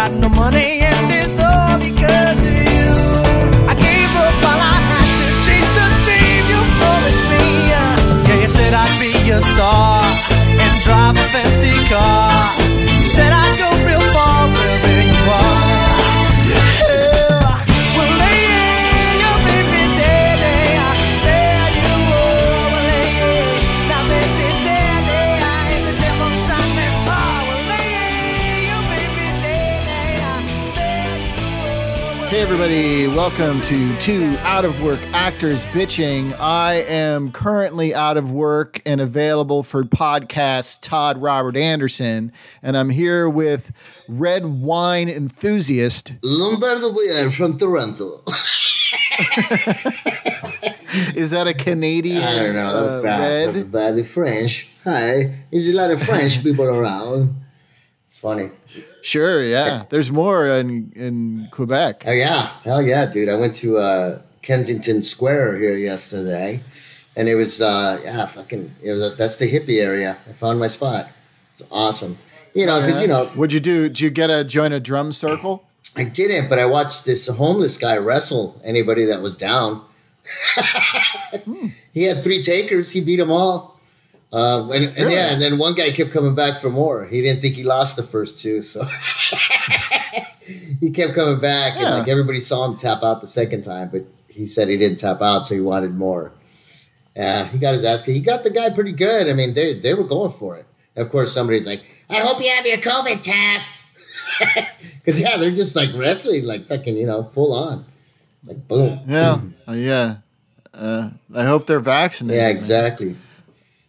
got no money and it's all because of you. I gave up while I had to chase the dream you promised me. Yeah, you said I'd be a star everybody, welcome to Two Out of Work Actors Bitching. I am currently out of work and available for podcast Todd Robert Anderson, and I'm here with red wine enthusiast. Lombardo Boyer from Toronto. Is that a Canadian? I don't know. That was uh, bad. Red? That was bad. The French. Hi. There's a lot of French people around. It's funny. Sure, yeah. There's more in in Quebec. Oh yeah. Hell yeah, dude. I went to uh, Kensington Square here yesterday, and it was uh, yeah, fucking. It was, that's the hippie area. I found my spot. It's awesome. You know, because you know, What'd you do? Did you get a join a drum circle? I didn't, but I watched this homeless guy wrestle anybody that was down. he had three takers. He beat them all. Uh, and, and Really? yeah, and then one guy kept coming back for more. He didn't think he lost the first two, so he kept coming back. And like everybody saw him tap out the second time, but he said he didn't tap out, so he wanted more. Yeah, he got his ass. He got the guy pretty good. I mean, they they were going for it. And of course, somebody's like, "I hope you have your COVID test," because yeah, they're just like wrestling, like fucking, you know, full on, like boom. Yeah, uh, yeah. Uh, I hope they're vaccinated. Yeah, man.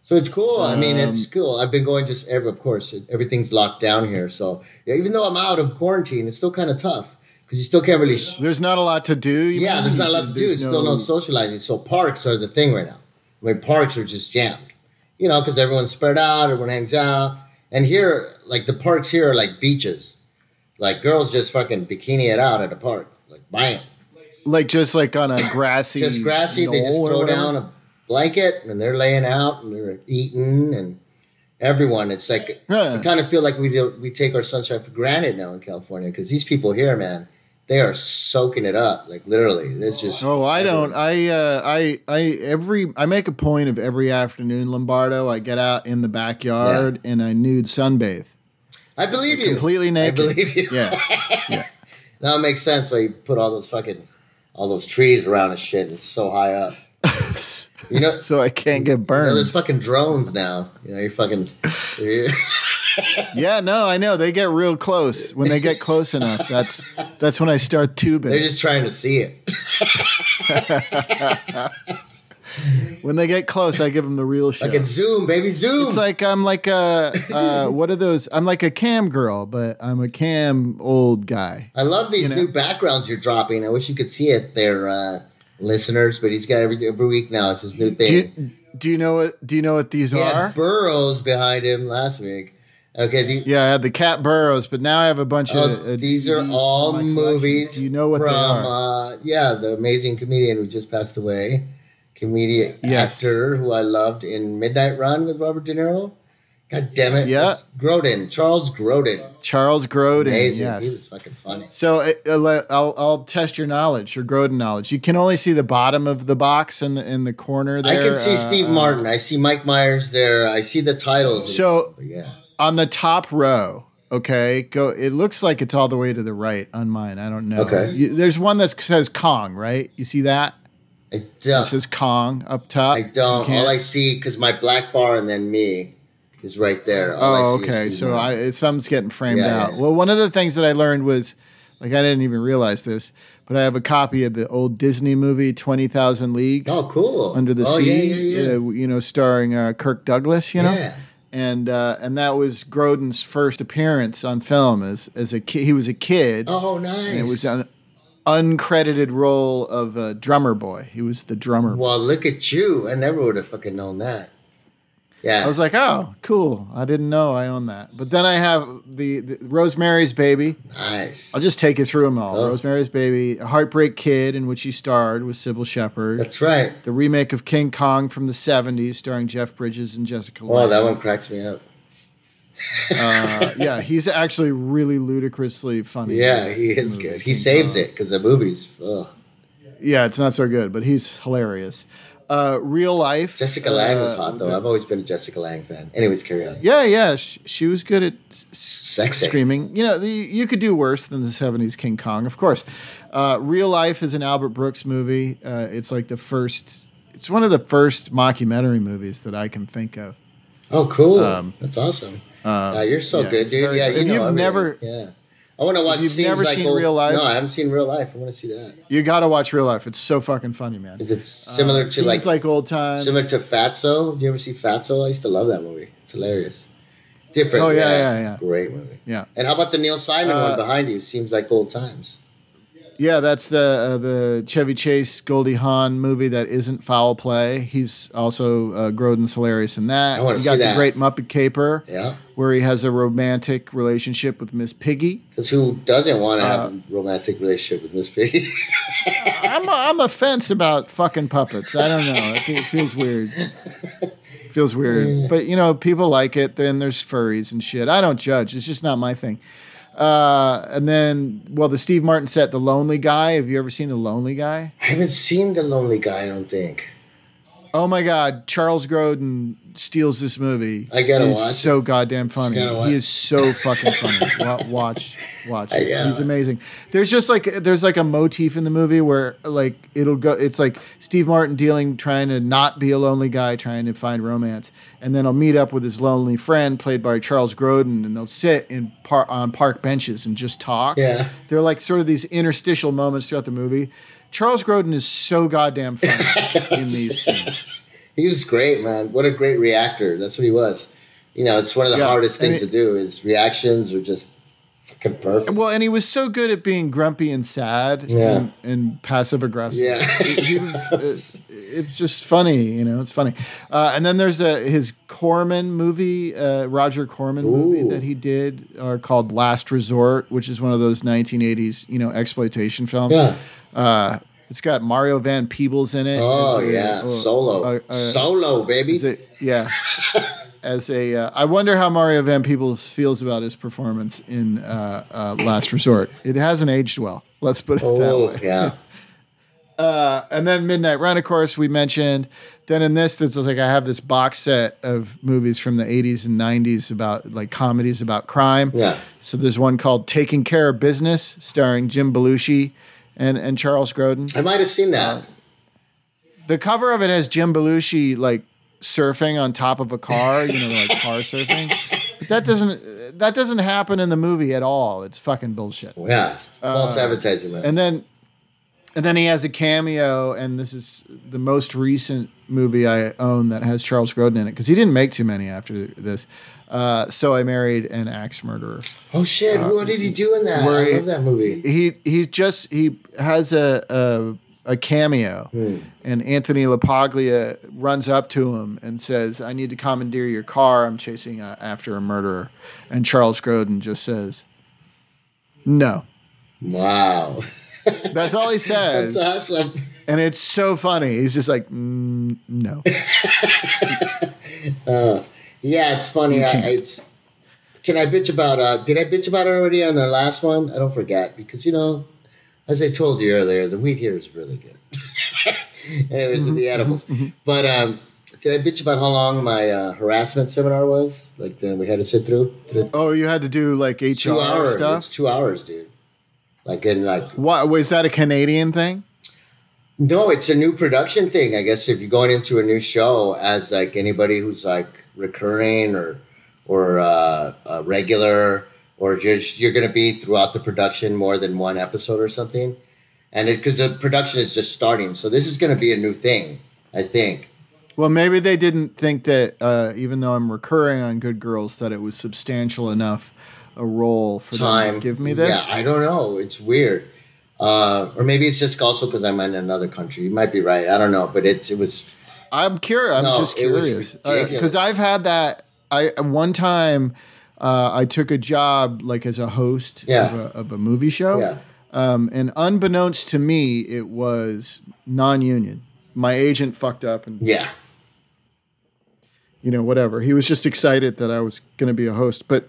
So it's cool. I mean, it's Um, cool. I've been going just every, of course, everything's locked down here. So yeah, even though I'm out of quarantine, it's still kind of tough because you still can't really. Sh- There's not a lot to do. you yeah, mean? there's not a lot to do. There's It's still no socializing. So parks are the thing right now. I mean, parks are just jammed. You know, because everyone's spread out, everyone hangs out, and here, like the parks here are like beaches. Like girls just fucking bikini it out at a park, like bam. like just like on a grassy, just grassy. They just throw down a blanket and they're laying out and they're eating and everyone. It's like Yeah. I kind of feel like we do, we take our sunshine for granted now in California because these people here, man, they are soaking it up. Like literally, it's just. Oh, I don't. I, uh, I, I every I make a point of every afternoon, Lombardo. I get out in the backyard and I nude sunbathe, I believe you. completely naked. I believe you. Yeah, Now it makes sense why you put all those fucking all those trees around and shit. It's so high up. You know. so I can't get You know, burned. there's fucking drones now. You know, you're fucking. you're- yeah, no, I know they get real close. When they get close enough, that's that's when I start tubing. they're just trying to see it. when they get close, I give them the real shit. Fucking zoom, baby, zoom. It's like I'm like a uh, what are those? I'm like a cam girl, but I'm a cam old guy. I love these you know? new backgrounds you're dropping. I wish you could see it, there, uh, listeners. But he's got every every week now. It's his new Do thing. you, do you know what? Do you know what these he are? had burrows behind him last week. Okay, the, Yeah, I had the cat burrows, but now I have a bunch oh, of. uh, these are all movies. Do you know what from, they are? Uh, yeah, the amazing comedian who just passed away, comedian Yes. actor who I loved in Midnight Run with Robert De Niro. God damn it, Yeah. Grodin, Charles Grodin, Charles Grodin. amazing. Yes. He was fucking funny. So uh, uh, I'll, I'll test your knowledge, your Grodin knowledge. You can only see the bottom of the box in the in the corner there. I can see uh, Steve uh, Martin. I see Mike Myers there. I see the titles. So yeah. on the top row, okay, go. It looks like it's all the way to the right on mine. I don't know. Okay. You, there's one that says Kong, right? You see that? I It don't. says Kong up top. I don't. All I see, because my black bar and then me is right there. All Oh, I see okay. So I, it- some's getting framed Yeah, out. yeah. Well, one of the things that I learned was, like, I didn't even realize this, but I have a copy of the old Disney movie Twenty Thousand Leagues oh, cool. Under the oh, Sea. Yeah, yeah, yeah. uh, you know, starring uh, Kirk Douglas. You know. Yeah. And uh, and that was Grodin's first appearance on film as as a kid. He was a kid. oh, nice. and it was an uncredited role of a drummer boy. He was the drummer. well, look at you. I never would have fucking known that. Yeah. I was like, oh, cool. I didn't know I own that. But then I have the, the Rosemary's Baby. nice. I'll just take you through them all. Oh. Rosemary's Baby, A Heartbreak Kid, in which he starred with Cybill Shepherd. That's right. the remake of King Kong from the 70s, starring Jeff Bridges and Jessica Lange. that one cracks me up. Uh, yeah, he's actually really ludicrously funny. Yeah, he is good. He saves it because the movie's. Ugh. Yeah, it's not so good, but he's hilarious. Uh, real life. Jessica Lange was uh, hot though. I've always been a Jessica Lange fan. Anyways, carry on. Yeah, yeah, she, she was good at s- Sexy. screaming. You know, the, you could do worse than the '70s King Kong, of course. Uh, Real Life is an Albert Brooks movie. Uh, it's like the first. It's one of the first mockumentary movies that I can think of. Oh, cool. That's awesome. Uh, you're so Um, yeah, good, dude. very- yeah, if you know you've never- Yeah. I want to watch you've never like seen old- Real Life? No, I haven't seen Real Life. I want to see that. You got to watch Real Life. It's so fucking funny, man. Is it similar to Seems like, like old times. similar to Fatso? Do you ever see Fatso? I used to love that movie. It's hilarious. Different. Oh, yeah, yeah, it's yeah. a great movie. Yeah. And how about the Neil Simon Uh, one behind you? Seems like old times. Yeah, that's the uh, the Chevy Chase Goldie Hawn movie that isn't foul play. He's also uh, Grodin's hilarious in that. I wanna you see got that. the Great Muppet Caper, Yeah. where he has a romantic relationship with Miss Piggy. Because who doesn't want to have Uh, a romantic relationship with Miss Piggy? I'm I'm a fence about fucking puppets. I don't know. It, it feels weird. feels weird, but you know, people like it. Then there's furries and shit. I don't judge. It's just not my thing. Uh, and then, well, the Steve Martin set, The Lonely Guy. Have you ever seen The Lonely Guy? I haven't seen The Lonely Guy, I don't think. Oh my God, Charles Grodin steals this movie. I gotta He's watch it. so goddamn funny. He is so fucking funny. Watch, watch. It. He's amazing. There's just like there's like a motif in the movie where like it'll go. It's like Steve Martin dealing, trying to not be a lonely guy, trying to find romance, and then he'll meet up with his lonely friend, played by Charles Grodin, and they'll sit in par- on park benches and just talk. Yeah. They're like sort of these interstitial moments throughout the movie. Charles Grodin is so goddamn funny in these scenes. He was great, man. What a great reactor. That's what he was. You know, it's one of the Yeah, hardest things it- to do. His reactions are just perfect. Well, and he was so good at being grumpy and sad Yeah. and, and passive aggressive. Yeah. was, it- it's just funny, you know. It's funny. Uh, and then there's a his Corman movie, uh, Roger Corman movie that he did, uh, called Last Resort, which is one of those 1980s, you know, exploitation films. Yeah. Uh, it's got Mario Van Peebles in it. Oh yeah, uh, solo, solo, baby. a- yeah. As a, uh, I wonder how Mario Van Peebles feels about his performance in uh, uh, Last Resort. It hasn't aged well. Let's put it that oh way. yeah, Uh, and then Midnight Run, of course, we mentioned. Then in this, it's like I have this box set of movies from the 80s and 90s about like comedies about crime. Yeah. So there's one called Taking Care of Business, starring Jim Belushi and, and Charles Grodin. I might have seen that. The cover of it has Jim Belushi like surfing on top of a car, you know, like car surfing. But that doesn't that doesn't happen in the movie at all. It's fucking bullshit. yeah, false advertising, man. Uh, And then and then he has a cameo, and this is the most recent movie I own that has Charles Grodin in it because he didn't make too many after this. Uh, so I married an axe murderer. oh shit, what did he do in that? I he- love that movie. He he just he has a a, a cameo, and Anthony LaPaglia runs up to him and says, "I need to commandeer your car. I'm chasing uh after a murderer." And Charles Grodin just says, "No." Wow, That's all he says. that's awesome. and it's so funny. He's just like, mm, "No." Yeah, it's funny. I, it's. Can I bitch about? uh Did I bitch about it already on the last one? I don't forget because you know, as I told you earlier, the wheat here is really good. Anyways, in the Mm-hmm. edibles. But um, did I bitch about how long my uh, harassment seminar was? Like then we had to sit through it- Oh, you had to do like HR two hours. stuff. It's two hours, dude. Like in like What was that a Canadian thing? No, it's a new production thing. I guess if you're going into a new show as like anybody who's like recurring or or uh, a regular or just you're going to be throughout the production more than one episode or something, and because the production is just starting, so this is going to be a new thing. I think. Well, maybe they didn't think that, uh, even though I'm recurring on Good Girls, that it was substantial enough a role for them Time. to give me this. Yeah, I don't know. It's weird. Uh, or maybe it's just also because I'm in another country. You might be right. I don't know, but it's it was I'm curious. I'm No, just curious because I've had that. I one time uh, I took a job like as a host Yeah. of, a, of a movie show, yeah. um, and unbeknownst to me, it was non-union. My agent fucked up and Yeah. you know, whatever. He was just excited that I was going to be a host. But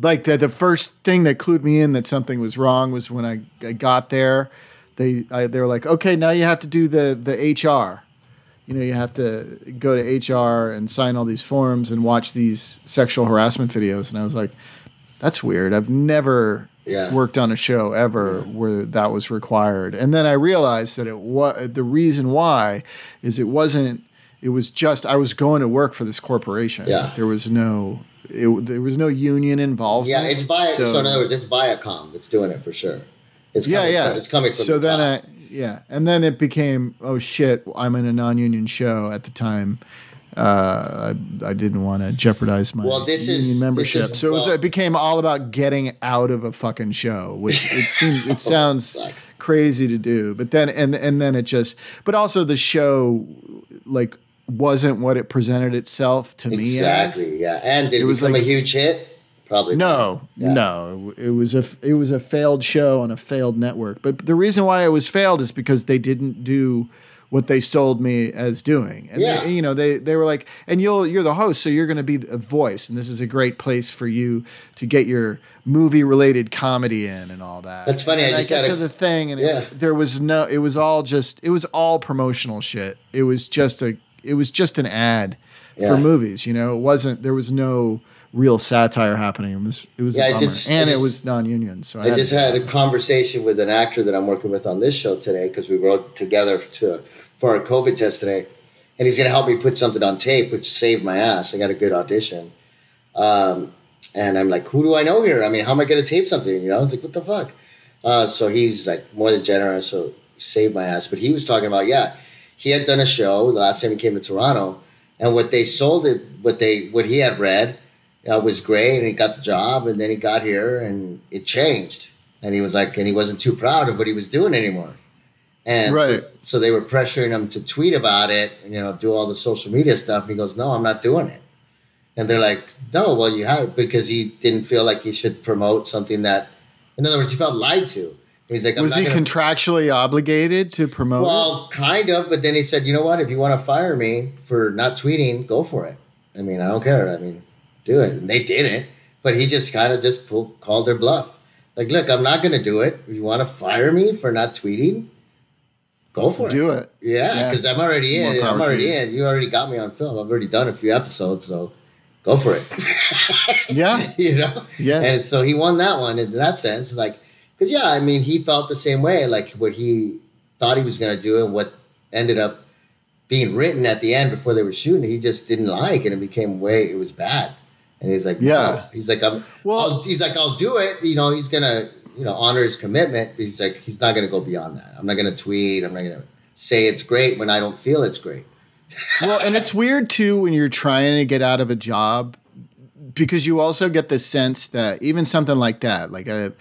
like the the first thing that clued me in that something was wrong was when I, I got there. They I, they were like, okay, now you have to do the the HR. You know, you have to go to HR and sign all these forms and watch these sexual harassment videos. And I was like, that's weird. I've never Yeah. worked on a show ever where that was required. And then I realized that it was the reason why is it wasn't. It was just I was going to work for this corporation. Yeah. There was no. It, there was no union involved. Yeah, it's via. So, in other words, it's Viacom that's doing it for sure. It's yeah, yeah. From, it's coming from so the then. I yeah, and then it became oh shit, I'm in a non-union show at the time. Uh, I, I didn't want to jeopardize my Well, this union is- this membership, is- so it, was, it became all about getting out of a fucking show, which it seems it sounds Sucks. crazy to do, but then and and then it just, but also the show like wasn't what it presented itself to me as. exactly. Yeah, and did it, was become like- a huge hit? Probably No, Yeah. no, it was a it was a failed show on a failed network. But the reason why it was failed is because they didn't do what they sold me as doing. And Yeah. they, you know, they they were like, and you'll you're the host, so you're going to be a voice, and this is a great place for you to get your movie related comedy in and all that. That's funny, I And just got to the thing, and Yeah. it, there was no. It was all just. It was all promotional shit. It was just a. It was just an ad Yeah. for movies. You know, it wasn't. There was no real satire happening. It was. It was Yeah, a just- and just- it was non-union. So I, I had just to- had a conversation with an actor that I'm working with on this show today because we wrote together to for our COVID test today, and he's going to help me put something on tape, which saved my ass. I got a good audition, um, and I'm like, who do I know here? I mean, how am I going to tape something? You know, it's like, what the fuck? Uh, so he's like more than generous, so saved my ass. But he was talking about, yeah, he had done a show the last time he came to Toronto, and what they sold it, what they what he had read uh, was great, and he got the job, and then he got here, and it changed, and he was like, and he wasn't too proud of what he was doing anymore, and Right. so, so they were pressuring him to tweet about it, and, you know, do all the social media stuff, and he goes, no, I'm not doing it, and they're like, no, well, you have because he didn't feel like he should promote something that, in other words, he felt lied to. He's like, I'm was not he gonna- contractually obligated to promote? it? well, kind of, but then he said, "You know what? If you want to fire me for not tweeting, go for it. I mean, I don't care. I mean, do it." And they didn't, but he just kind of just pull, called their bluff. Like, look, I'm not going to do it. You want to fire me for not tweeting, go for it. Do it. Yeah, Yeah. because I'm already in. I'm already in. You already got me on film. I've already done a few episodes, so go for it. yeah, you know? Yeah. And so he won that one in that sense. Like, because, yeah, I mean, he felt the same way, like what he thought he was going to do and what ended up being written at the end before they were shooting, he just didn't like and it became way, it was bad. And he's like, Yeah. no. He's like, I'm, Well- I'll, he's like, I'll do it. You know, he's going to, you know, honor his commitment. But he's like, he's not going to go beyond that. I'm not going to tweet. I'm not going to say it's great when I don't feel it's great. well, and it's weird too when you're trying to get out of a job because you also get the sense that even something like that, like a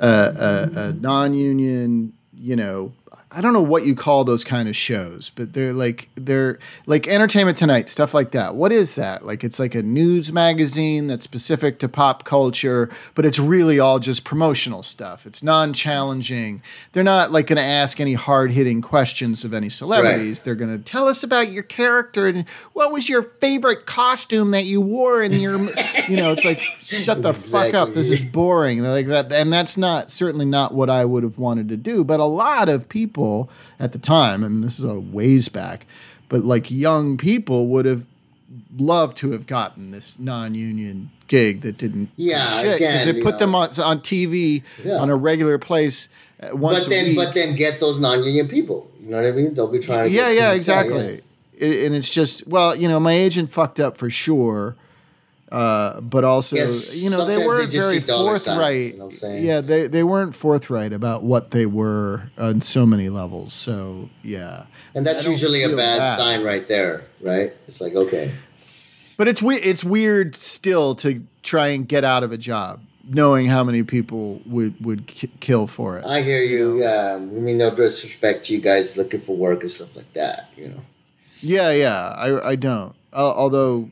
a, a, a non-union, you know, I don't know what you call those kind of shows, but they're like they're like Entertainment Tonight, stuff like that. What is that? Like it's like a news magazine that's specific to pop culture, but it's really all just promotional stuff. It's non-challenging. They're not like going to ask any hard-hitting questions of any celebrities. They're going to tell us about your character and what was your favorite costume that you wore in your, you know, it's like shut the fuck up. This is boring. They're like that, and that's not certainly not what I would have wanted to do. But a lot of people at the time, and this is a ways back, but like young people would have loved to have gotten this non-union gig that didn't Yeah, because it put know. them on on TV Yeah. on a regular place uh, once But then, but then get those non-union people. You know what I mean? They'll be trying to. yeah, yeah, exactly. It, and it's just well, you know, my agent fucked up for sure. Uh, but also, Yes, you know, they weren't very dollar signs, forthright. you know what I'm saying? Yeah, they they weren't forthright about what they were on so many levels. So yeah, And that's usually a bad bad. sign right there, right? It's like, okay. But it's we- it's weird still to try and get out of a job, knowing how many people would would ki- kill for it. I hear you. Yeah. I mean, no disrespect to you guys looking for work and stuff like that, you know. Yeah, yeah, I I don't. Uh, although,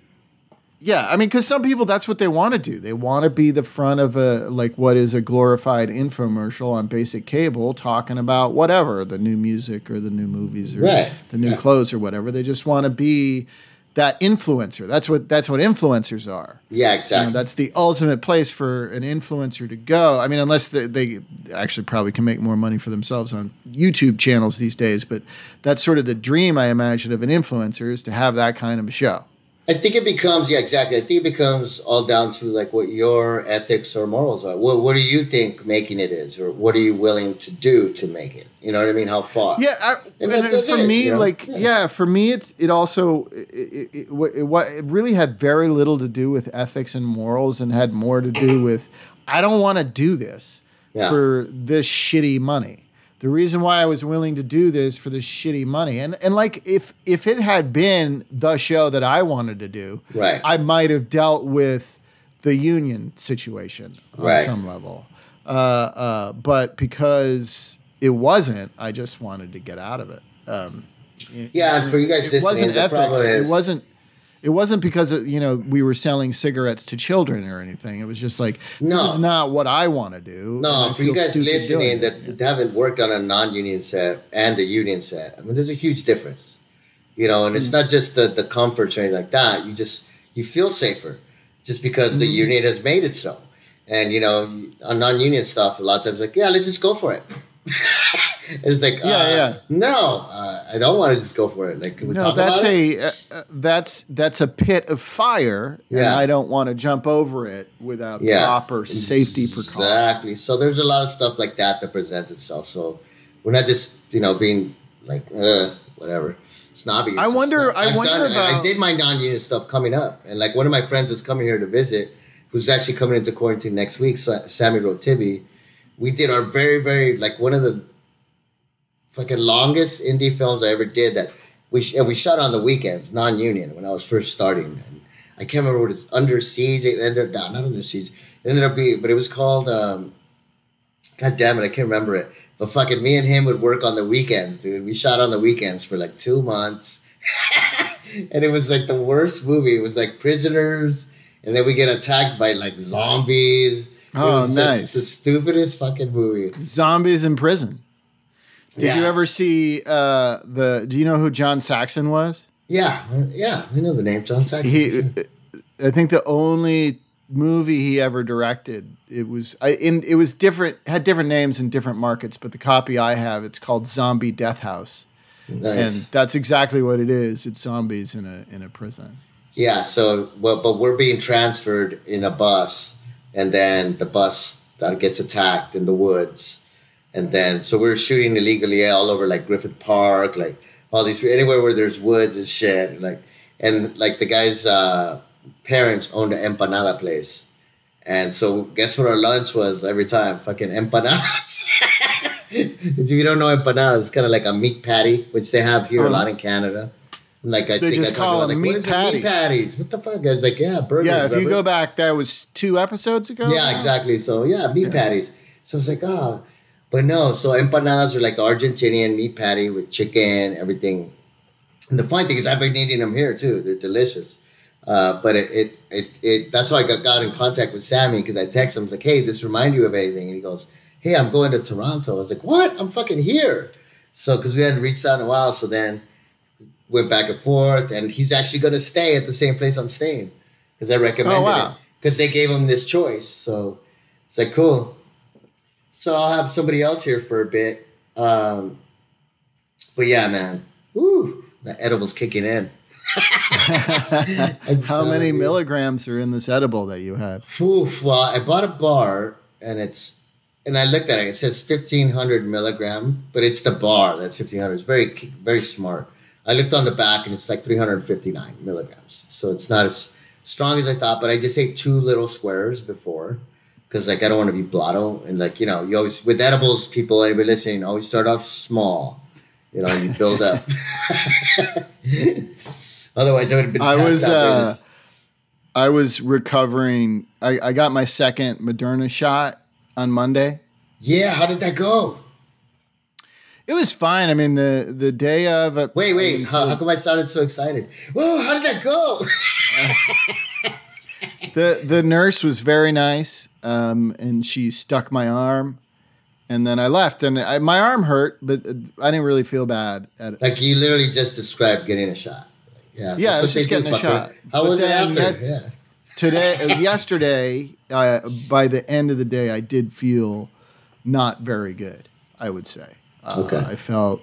yeah, I mean, because some people that's what they want to do. They want to be the front of a like what is a glorified infomercial on basic cable, talking about whatever the new music or the new movies or Right, the new yeah. clothes or whatever. They just want to be that influencer. That's what that's what influencers are. Yeah, You exactly. know, that's the ultimate place for an influencer to go. I mean, unless they, they actually probably can make more money for themselves on YouTube channels these days, but that's sort of the dream I imagine of an influencer is to have that kind of a show. I think it becomes yeah exactly. I think it becomes all down to like what your ethics or morals are. What What do you think making it is, or what are you willing to do to make it? You know what I mean? How far? Yeah, I, And and that's- that's for it, me, you know? like Yeah. yeah. for me, it's it also it, it, it, it, what- it really had very little to do with ethics and morals, and had more to do with I don't want to do this Yeah. for this shitty money. The reason why I was willing to do this for this shitty money, and and like if if it had been the show that I wanted to do, Right. I might have dealt with the union situation on Right. some level. Uh, uh, but because it wasn't, I just wanted to get out of it. Um, Yeah, and for you guys it wasn't ethics. It wasn't. It wasn't because you know we were selling cigarettes to children or anything. It was just like No. this is not what I want to do. No, for you guys listening that haven't worked on a non-union set and a union set, I mean, there's a huge difference. You know, and it's Mm. not just the the comforts or anything like that. You just you feel safer, just because the Mm-hmm. union has made it so. And you know, on non-union stuff, a lot of times like, yeah, let's just go for it. It's like, Yeah, uh, yeah. no, uh, I don't want to just go for it. Like, can we No, talk that's about a uh, uh, that's that's a pit of fire, and Yeah. I don't want to jump over it without Yeah. proper safety precautions. Exactly. So there's a lot of stuff like that that presents itself. So we're not just you know being like uh, whatever snobby. I wonder- I I've wonder done- I- I did my non-union stuff coming up, and like one of my friends that's coming here to visit, who's actually coming into quarantine next week, Sammi Rotibi. We did our very very like one of the fucking longest indie films I ever did that we sh- and we shot on the weekends, non-union when I was first starting. And I can't remember what it's under siege. It ended up no, not under siege. It ended up being, but it was called. Um, God damn it, I can't remember it. But fucking me and him would work on the weekends, dude. We shot on the weekends for like two months, and it was like the worst movie. It was like prisoners, and then we get attacked by like zombies. Oh, nice. Just the stupidest fucking movie. Zombies in prison. Did you ever see uh, the? Do you know who John Saxon was? Yeah, yeah, I know the name John Saxon. He, I think the only movie he ever directed it was I in it was different had different names in different markets, but the copy I have it's called Zombie Death House, nice. and that's exactly what it is. It's zombies in a in a prison. Yeah, so well, but we're being transferred in a bus, and then the bus that gets attacked in the woods, and then so we're shooting illegally all over like Griffith Park, like all these anywhere where there's woods and shit, and like and like the guy's uh, parents owned an empanada place, and so guess what our lunch was every time? Fucking empanadas. if you don't know empanadas, it's kind of like a meat patty, which they have here a lot in Canada. Like I They think just I talked call about, them like, meat what patties. meat patties? What the fuck? I was like, yeah, burgers. Yeah, if you go back, that was two episodes ago. Yeah, exactly. So yeah, meat patties. So it's like, oh, but no. So empanadas are like Argentinian meat patty with chicken, everything. And the funny thing is, I've been eating them here too. They're delicious. Uh, but it, it, it, it, that's why I got, got in contact with Sammi because I texted him, I was like, hey, this remind you of anything? And he goes, hey, I'm going to Toronto. I was like, what? I'm fucking here. So, because we hadn't reached out in a while. So then went back and forth. And he's actually going to stay at the same place I'm staying because I recommended Oh, wow. it. Because they gave him this choice. So it's like, cool. So I'll have somebody else here for a bit. Um, but yeah, man. Ooh, the edible's kicking in. How many milligrams are in this edible that you had? Oof, well, I bought a bar and it's and I looked at it. It says fifteen hundred milligram, but it's the bar that's fifteen hundred. It's very very smart. I looked on the back and it's like three hundred fifty nine milligrams. So it's not as strong as I thought. But I just ate two little squares before because like I don't want to be blotto and like you know you always with edibles people anybody listening always start off small. You know, you build up. Otherwise, I would have been. I was uh, just- I was recovering. I, I got my second Moderna shot on Monday. yeah, how did that go? It was fine. I mean, the the day of it. Wait, wait. How, how come I sounded so excited? Whoa, how did that go? the the nurse was very nice, um, and she stuck my arm, and then I left, and I, my arm hurt, but I didn't really feel bad at it. like you literally just described getting a shot. Yeah, Yeah, it's what just do, getting a fucker. shot. How But was it after? yes- yeah. today uh, yesterday uh, by the end of the day i did feel not very good i would say uh, Okay. i felt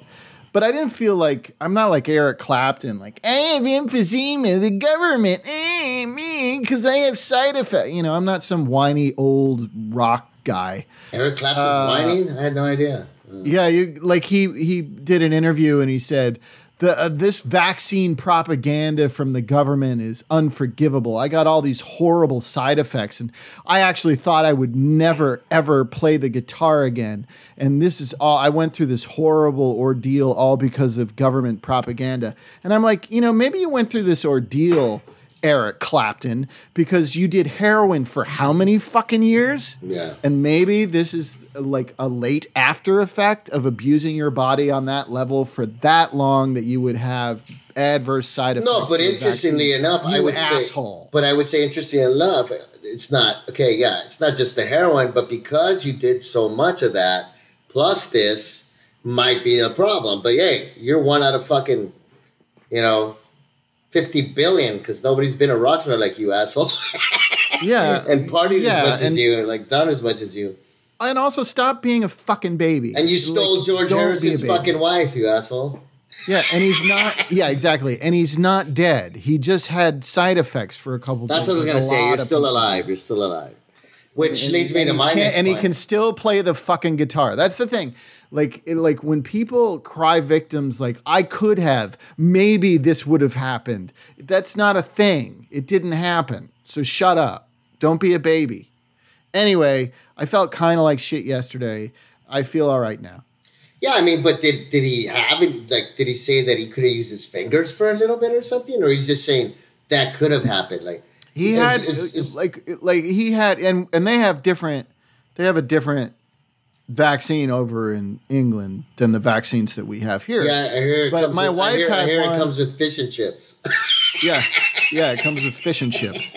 but i didn't feel like i'm not like eric clapton like i have emphysema the government eh, me because i have side effects you know i'm not some whiny old rock guy Eric Clapton's Uh, whining. I had no idea. yeah, you like he he did an interview and he said the uh, this vaccine propaganda from the government is unforgivable. I got all these horrible side effects and I actually thought I would never ever play the guitar again. And this is all I went through this horrible ordeal all because of government propaganda. And I'm like, you know, maybe you went through this ordeal Eric Clapton because you did heroin for how many fucking years? Yeah. And maybe this is like a late after effect of abusing your body on that level for that long that you would have adverse side effects. No, but interestingly enough, I You would asshole. say, but I would say, interesting enough, it's not okay. Yeah, it's not just the heroin, but because you did so much of that, plus this might be a problem. But hey, you're one out of fucking, you know, fifty billion because nobody's been a rock star like you, asshole, yeah, and partied Yeah, as much as you, and like done as much as you, and also stop being a fucking baby. and you Like, stole George be a Harrison's fucking wife, you asshole. Yeah, and he's not. Yeah, exactly. And he's not dead. He just had side effects for a couple. That's what I was gonna say. You're still people. alive. You're still alive. Which leads me to my next and he can still play the fucking guitar. That's the thing. Like, it- like when people cry victims, like I could have, maybe this would have happened. That's not a thing. It didn't happen. So shut up. Don't be a baby. Anyway, I felt kind of like shit yesterday. I feel all right now. Yeah, I mean, but did did he have it? Like, did he say that he could have used his fingers for a little bit or something, or he's just saying that could have happened? Like, He is- had is- is- like like he had and and they have different they have a different vaccine over in England than the vaccines that we have here. yeah, I hear it But comes. my with, wife I hear, I hear it comes with fish and chips. Yeah, yeah, it comes with fish and chips.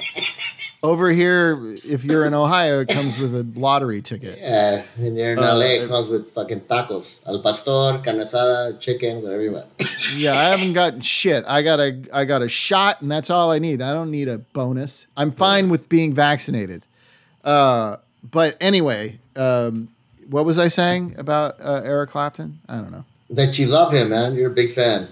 Over here, if you're in Ohio, it comes with a lottery ticket. yeah, and you're in Uh, LA, it comes with fucking tacos, al pastor, carne asada, chicken, whatever you want. Yeah, I haven't gotten shit. I got a I got a shot, and that's all I need. I don't need a bonus. I'm fine with being vaccinated. Uh, but anyway, um, what was I saying about uh, Eric Clapton? I don't know. that you love him, man. You're a big fan.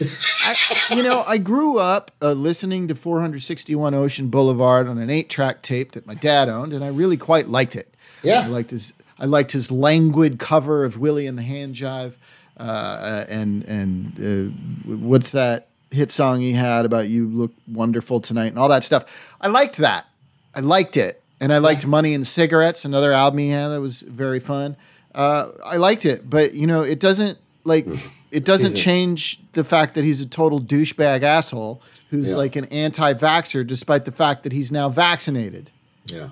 I, you know, I grew up uh, listening to 461 Ocean Boulevard on an eight-track tape that my dad owned, and I really quite liked it. Yeah. I liked his I liked his languid cover of Willie and the Hand Jive, uh, uh, and and uh, what's that hit song he had about "You Look Wonderful Tonight" and all that stuff. I liked that. I liked it, and I liked "Money and Cigarettes," another album he had that was very fun. Uh, I liked it, but you know, it doesn't like it doesn't change the fact that he's a total douchebag asshole who's Yeah. like an anti-vaxxer, despite the fact that he's now vaccinated Yeah.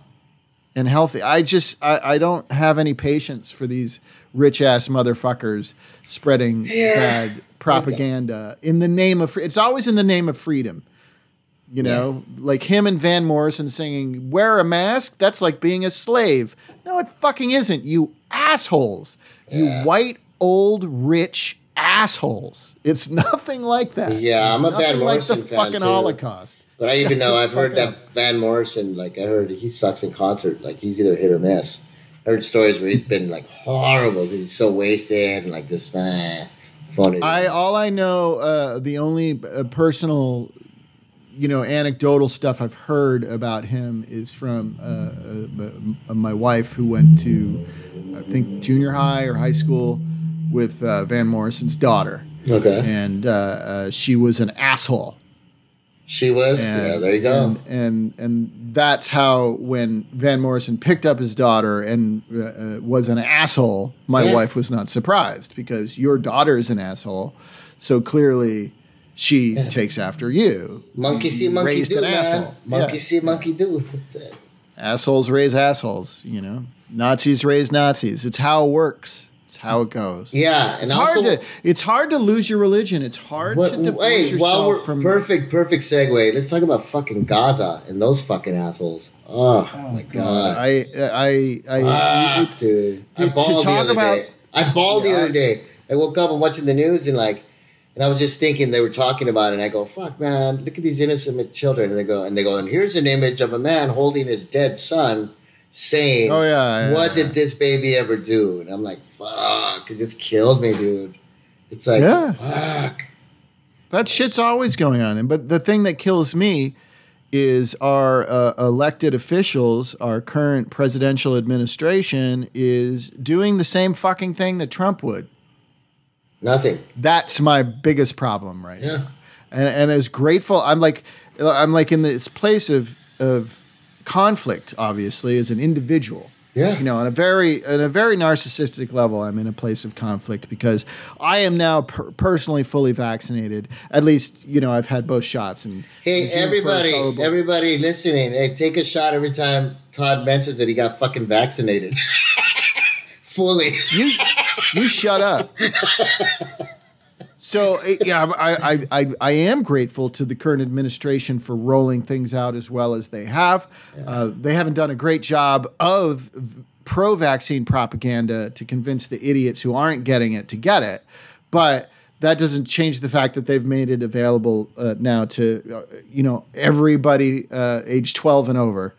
and healthy. I just I, I don't have any patience for these rich ass motherfuckers spreading bad propaganda in the name of. It's always in the name of freedom. You know, like him and Van Morrison singing "Wear a mask." That's like being a slave. No, it fucking isn't. You assholes. You white old rich assholes. It's nothing like that. Yeah, It's I'm a Van Morrison like the fan, fucking too. Holocaust. But I even know I've heard that Van Morrison, like I heard he sucks in concert. Like he's either hit or miss. I heard stories where he's been like horrible because he's so wasted and like just eh, phony. I all I know, uh, the only uh, personal, you know, anecdotal stuff I've heard about him is from uh, uh, my wife who went to, I think, junior high or high school with uh, Van Morrison's daughter, okay, and uh, uh, she was an asshole. she was. And, yeah, there you go. And, and and that's how when Van Morrison picked up his daughter and uh, uh, was an asshole, my Yeah. wife was not surprised because your daughter is an asshole, so clearly she takes after you. monkey see, monkey do, an man. asshole. Monkey Yeah. see, monkey do. That's it. Assholes raise assholes. You know, Nazis raise Nazis. It's how it works. It's how it goes. Yeah, and It's also, hard to it's hard to lose your religion. It's hard what, to divorce hey, yourself while we're from perfect, perfect segue. Let's talk about fucking Gaza and those fucking assholes. Oh, my god. I I I Ah, it's, dude. I bawled the other about- day. I bawled the other day. I woke up and watching the news and like, And I was just thinking they were talking about it, and I go, "Fuck, man! Look at these innocent children." And they go, and they go, and here's an image of a man holding his dead son, saying, Oh, yeah, yeah, what yeah. did this baby ever do?" And I'm like, "Fuck! It just killed me, dude." It's like, Yeah. fuck. That shit's always going on. And but the thing that kills me is our uh, elected officials, our current presidential administration is doing the same fucking thing that Trump would. Nothing. That's my biggest problem right Yeah. now. And and as grateful I'm like I'm like in this place of of conflict obviously as an individual. Yeah. You know, on a very on a very narcissistic level, I'm in a place of conflict because I am now per- personally fully vaccinated. At least, you know, I've had both shots. And Hey, June 1st, everybody, everybody listening, hey, take a shot every time Todd mentions that he got fucking vaccinated. Fully. you you shut up. So eh, yeah, I, I I I am grateful to the current administration for rolling things out as well as they have. Uh, they haven't done a great job of pro-vaccine propaganda to convince the idiots who aren't getting it to get it, but that doesn't change the fact that they've made it available uh, now to uh, you know everybody uh, age 12 and over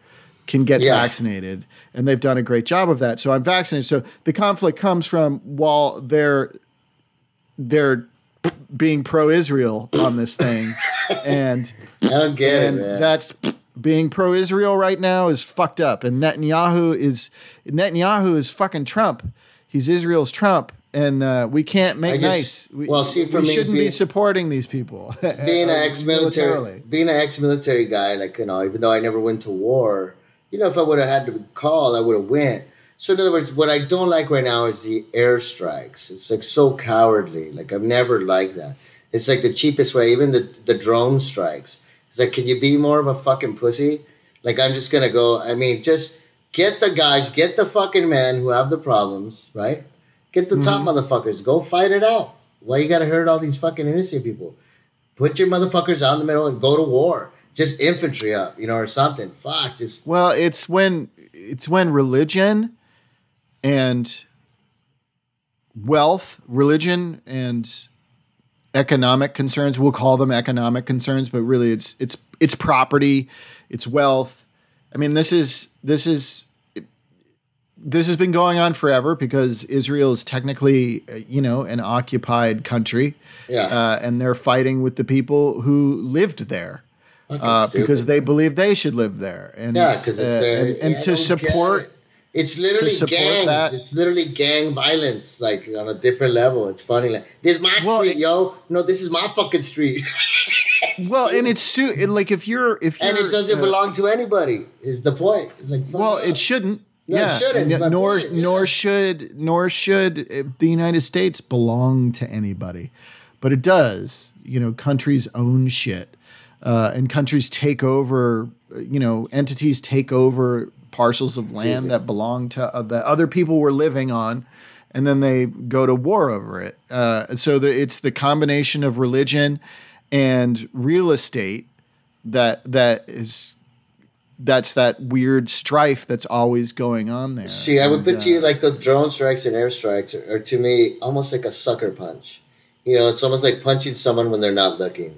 can get Yeah. vaccinated and they've done a great job of that so i'm vaccinated so the conflict comes from while they're they're being pro-israel on this thing and I don't get and it, man. that's being pro-Israel right now is fucked up. And Netanyahu is Netanyahu is fucking Trump. He's Israel's Trump, and uh, we can't make just- nice. We, well, see, for we me, shouldn't be supporting these people. being an Uh, ex-military, being an ex-military guy, like you know, even though I never went to war, you know, if I would have had to call, I would have went. So in other words, what I don't like right now is the airstrikes. It's like so cowardly. Like I've never liked that. It's like the cheapest way. Even the the drone strikes. It's like, can you be more of a fucking pussy? Like I'm just gonna go. I mean, just get the guys, get the fucking men who have the problems, right? Get the top mm-hmm. motherfuckers. Go fight it out. Why you gotta hurt all these fucking innocent people? Put your motherfuckers out in the middle and go to war. Just infantry up, you know, or something. Fuck, just Well, it's when it's when religion and wealth, religion and economic concerns, we'll call them economic concerns, but really it's it's it's property, it's wealth. I mean, this is this is this has been going on forever because Israel is technically, uh, you know, an occupied country, Yeah. uh, and they're fighting with the people who lived there uh, stupid. because they believe they should live there. And Yeah, because it's uh, and, and to support. It. It's literally gangs. that- It's literally gang violence, like on a different level. It's funny. Like this is my Well, street, it- yo. No, this is my fucking street, Well, and it's su- it, like if you're if you're, and it doesn't uh, belong to anybody. Is the point? It's like Well, it shouldn't. No, it yeah, shouldn't, and is my nor yeah. nor should nor should uh, the United States belong to anybody, but it does. You know, countries own shit, uh, and countries take over. You know, entities take over parcels of land that belong to uh, that other people were living on, and then they go to war over it. Uh, so the, it's the combination of religion and real estate that that is that's that weird strife that's always going on there. See, I would put uh, to you like the drone strikes and airstrikes are, are to me almost like a sucker punch. You know, it's almost like punching someone when they're not looking.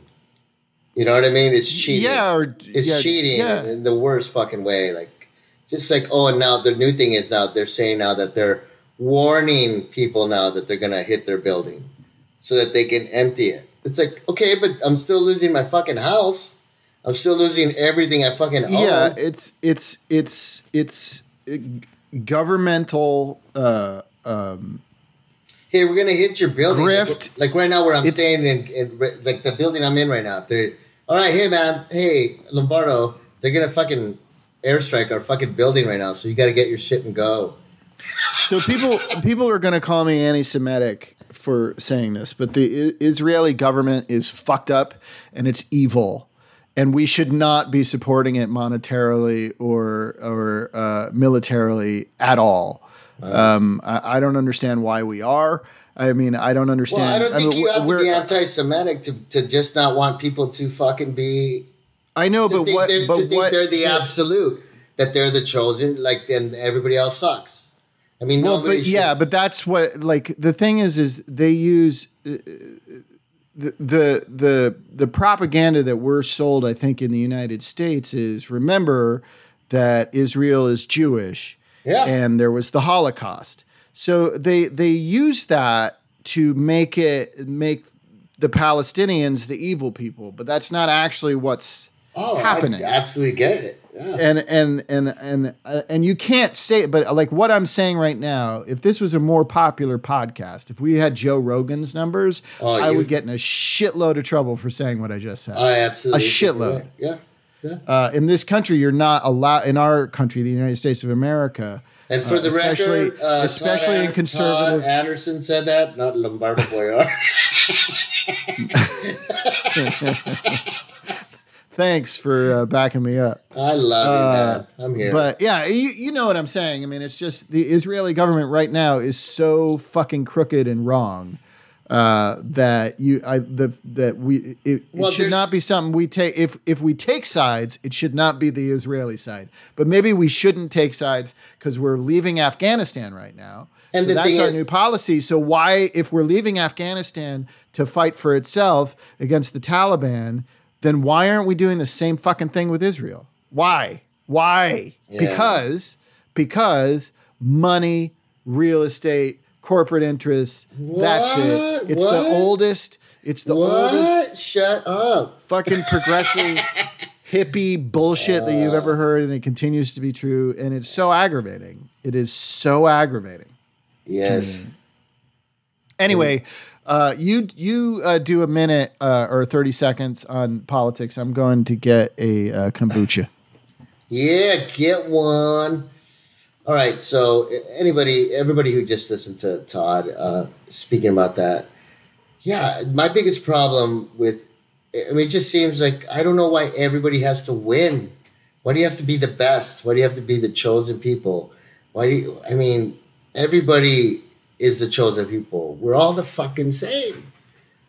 You know what I mean? It's cheating. Yeah, or It's yeah, cheating Yeah. in the worst fucking way. Like, just like, oh, and now the new thing is now they're saying now that they're warning people now that they're gonna hit their building so that they can empty it. It's like, okay, but I'm still losing my fucking house. I'm still losing everything I fucking own. yeah, it's it's it's it's governmental. Uh, hey, we're gonna hit your building. Grift. Like, like right now, where I'm staying in, in, like the building I'm in right now. They're all right. Hey, man. Hey, Lombardo. They're gonna fucking airstrike our fucking building right now. So you got to get your shit and go. so people people are going to call me anti-Semitic for saying this, but the Israeli government is fucked up and it's evil, and we should not be supporting it monetarily or or uh, militarily at all. Um, I, I don't understand why we are. I mean, I don't understand. Well, I don't think mean, you have to be anti-Semitic to, to just not want people to fucking be I know, but what? they're, But to think what? they're the yeah. absolute that they're the chosen. Like then everybody else sucks. I mean, Well, nobody. but yeah, but that's what like the thing is is they use uh, the, the the the propaganda that we're sold, I think, in the United States is remember that Israel is Jewish, Yeah. and there was the Holocaust. So they they use that to make it make the Palestinians the evil people, but that's not actually what's Oh, happening I absolutely get it. Yeah. and and and and uh, and you can't say it, but uh, like what I'm saying right now, if this was a more popular podcast, if we had Joe Rogan's numbers, Oh, I you- would get in a shitload of trouble for saying what I just said. I absolutely A shitload. Yeah. Yeah. uh, in this country, you're not allowed. In our country, the United States of America, And for uh, the especially record, uh, especially Todd in conservative. Todd Anderson said that, not Lombardo Boyar. Thanks for uh, backing me up. I love you, man. I'm here. Uh, But yeah, you, you know what I'm saying. I mean, it's just the Israeli government right now is so fucking crooked and wrong uh, that you I the that we it, it Well, should not be something we take if if we take sides, it should not be the Israeli side. But maybe we shouldn't take sides because we're leaving Afghanistan right now. And so that's our is- new policy. So why, if we're leaving Afghanistan to fight for itself against the Taliban, then why aren't we doing the same fucking thing with Israel? Why? Why? Yeah. Because because money, real estate, corporate interests. That's What? it. It's What? the oldest. It's the oldest what? Shut up. fucking progressive hippie bullshit that you've ever uh. heard, and it continues to be true. And it's so aggravating. It is so aggravating. Yes. Anyway, uh, you you uh, do a minute uh, or thirty seconds on politics. I'm going to get a uh, kombucha. Yeah, get one. All right. So anybody, everybody who just listened to Todd uh, speaking about that, yeah, my biggest problem with, I mean, it just seems like I don't know why everybody has to win. Why do you have to be the best? Why do you have to be the chosen people? Why do you? I mean, everybody is the chosen people. We're all the fucking same.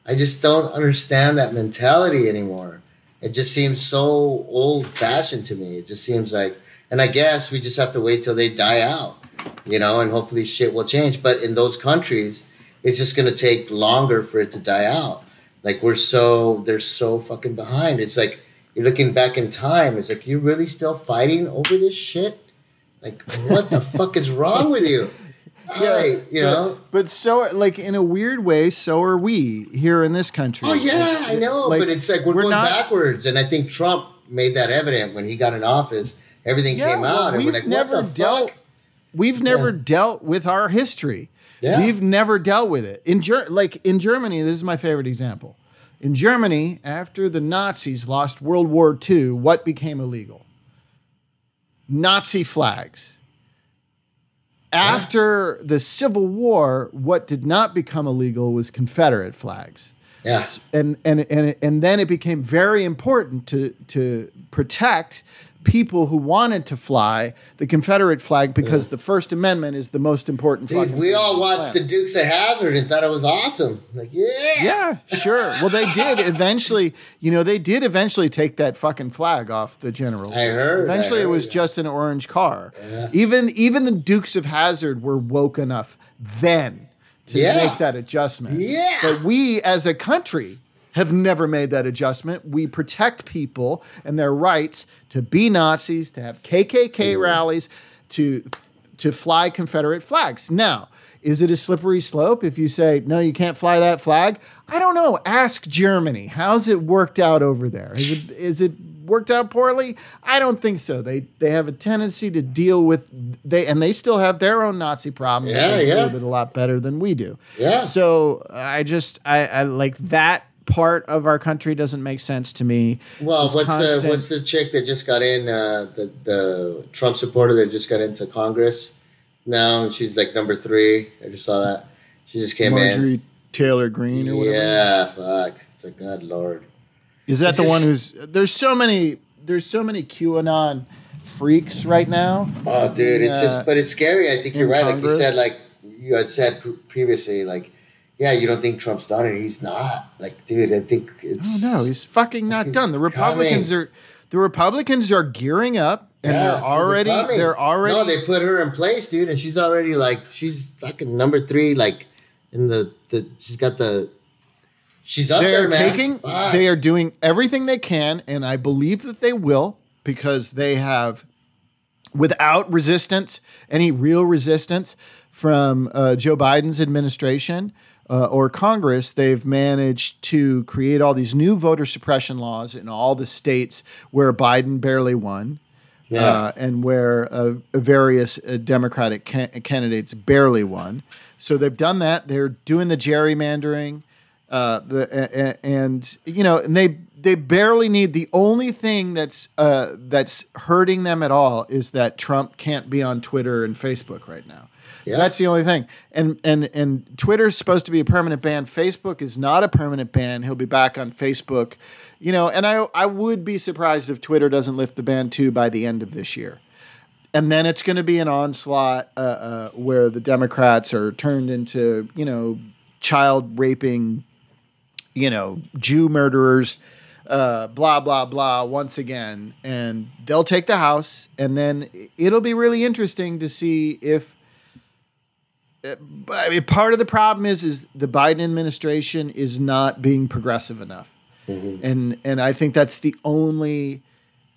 I just don't understand that mentality anymore. It just seems so old fashioned to me. It just seems like, and I guess we just have to wait till they die out, you know, and hopefully shit will change. But in those countries, it's just going to take longer for it to die out. Like we're so, they're so fucking behind. It's like you're looking back in time. It's like, you're really still fighting over this shit? Like, what the fuck is wrong with you? Right, you know? But so, like in a weird way, so are we here in this country. Oh yeah, I know, Like, but it's like we're, we're going not- backwards, and I think Trump made that evident when he got in office. Everything Yeah, came out, and we're like, never "What the dealt- fuck?" We've never Yeah. dealt with our history. Yeah. We've never dealt with it. In Ger- like in Germany, this is my favorite example. In Germany, after the Nazis lost World War II, what became illegal? Nazi flags. After the Civil War, what did not become illegal was Confederate flags. Yeah, and and and and then it became very important to to protect people who wanted to fly the Confederate flag because the First Amendment is the most important. dude, we all on the watched the. Dukes of Hazzard and thought it was awesome. Like, yeah, Yeah, sure. Well, they did eventually. You know, they did eventually take that fucking flag off the general. I heard, I Eventually, it was yeah. just an orange car. Even even the Dukes of Hazzard were woke enough then to Yeah. make that adjustment. Yeah. But we, as a country, have never made that adjustment. We protect people and their rights to be Nazis, to have KKK rallies, to to fly Confederate flags. Now, is it a slippery slope if you say no, you can't fly that flag? I don't know. Ask Germany. How's it worked out over there? Is it is it worked out poorly? I don't think so. They they have a tendency to deal with they and they still have their own Nazi problem. Yeah, They deal yeah. with it a lot better than we do. Yeah. So I just I, I like that part of our country doesn't make sense to me. Well, This what's the what's the chick that just got in uh, the the Trump supporter that just got into Congress? now and she's like number three. I just saw that. She just came in. Marjorie Taylor Greene or whatever? Yeah, fuck. It's like God Lord. Is that It's the one who's there's so many there's so many QAnon freaks right now. Oh, dude, it's Yeah. just, but it's scary. I think you're In right. Like you said, like you had said pr- previously, like, yeah, you don't think Trump's done it. He's not. Like, dude, I think it's. Oh no, he's fucking not done. The Republicans coming. are the Republicans are gearing up and Yeah, they're already coming. they're already No, they put her in place, dude, and she's already like she's fucking number three, like in the the she's got the She's up They're there, man. taking, Fuck. they are doing everything they can, and I believe that they will because they have, without resistance, any real resistance from uh, Joe Biden's administration uh, or Congress, they've managed to create all these new voter suppression laws in all the states where Biden barely won. Yeah. Uh, and where uh, various uh, Democratic ca- candidates barely won. So they've done that. They're doing the gerrymandering, uh, the and you know, and they they barely need. The only thing that's uh, that's hurting them at all is that Trump can't be on Twitter and Facebook right now. Yeah. That's the only thing. And and and Twitter's supposed to be a permanent ban. Facebook is not a permanent ban. He'll be back on Facebook. You know, and I I would be surprised if Twitter doesn't lift the ban too by the end of this year. And then it's going to be an onslaught uh, uh, where the Democrats are turned into, you know, child raping, you know, Jew murderers, uh, blah, blah, blah, once again. And they'll take the House. And then it'll be really interesting to see if I mean, part of the problem is is the Biden administration is not being progressive enough, mm-hmm. and and I think that's the only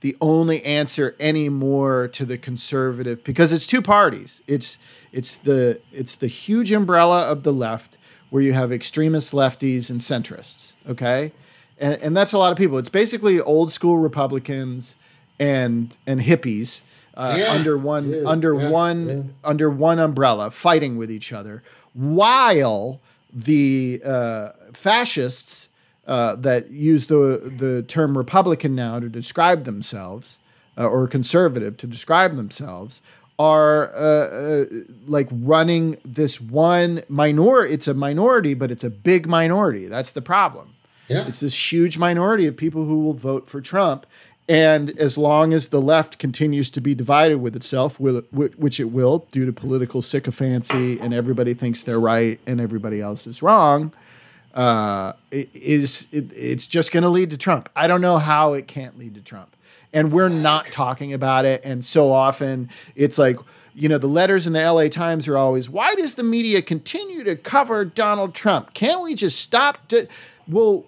the only answer anymore to the conservative because it's two parties. It's it's the it's the huge umbrella of the left where you have extremist lefties and centrists. Okay, and and that's a lot of people. It's basically old school Republicans and and hippies. Uh, Yeah, under one dude, under yeah, one yeah. under one umbrella, fighting with each other, while the uh, fascists uh, that use the the term Republican now to describe themselves, uh, or conservative to describe themselves, are uh, uh, like running this one minor. It's a minority, but it's a big minority. That's the problem. Yeah. It's this huge minority of people who will vote for Trump. And as long as the left continues to be divided with itself, which it will due to political sycophancy, and everybody thinks they're right and everybody else is wrong, uh, is it, it's just going to lead to Trump. I don't know how it can't lead to Trump, and we're not talking about it. And so often it's like you know the letters in the L.A. Times are always, "Why does the media continue to cover Donald Trump? Can't we just stop?" To, well,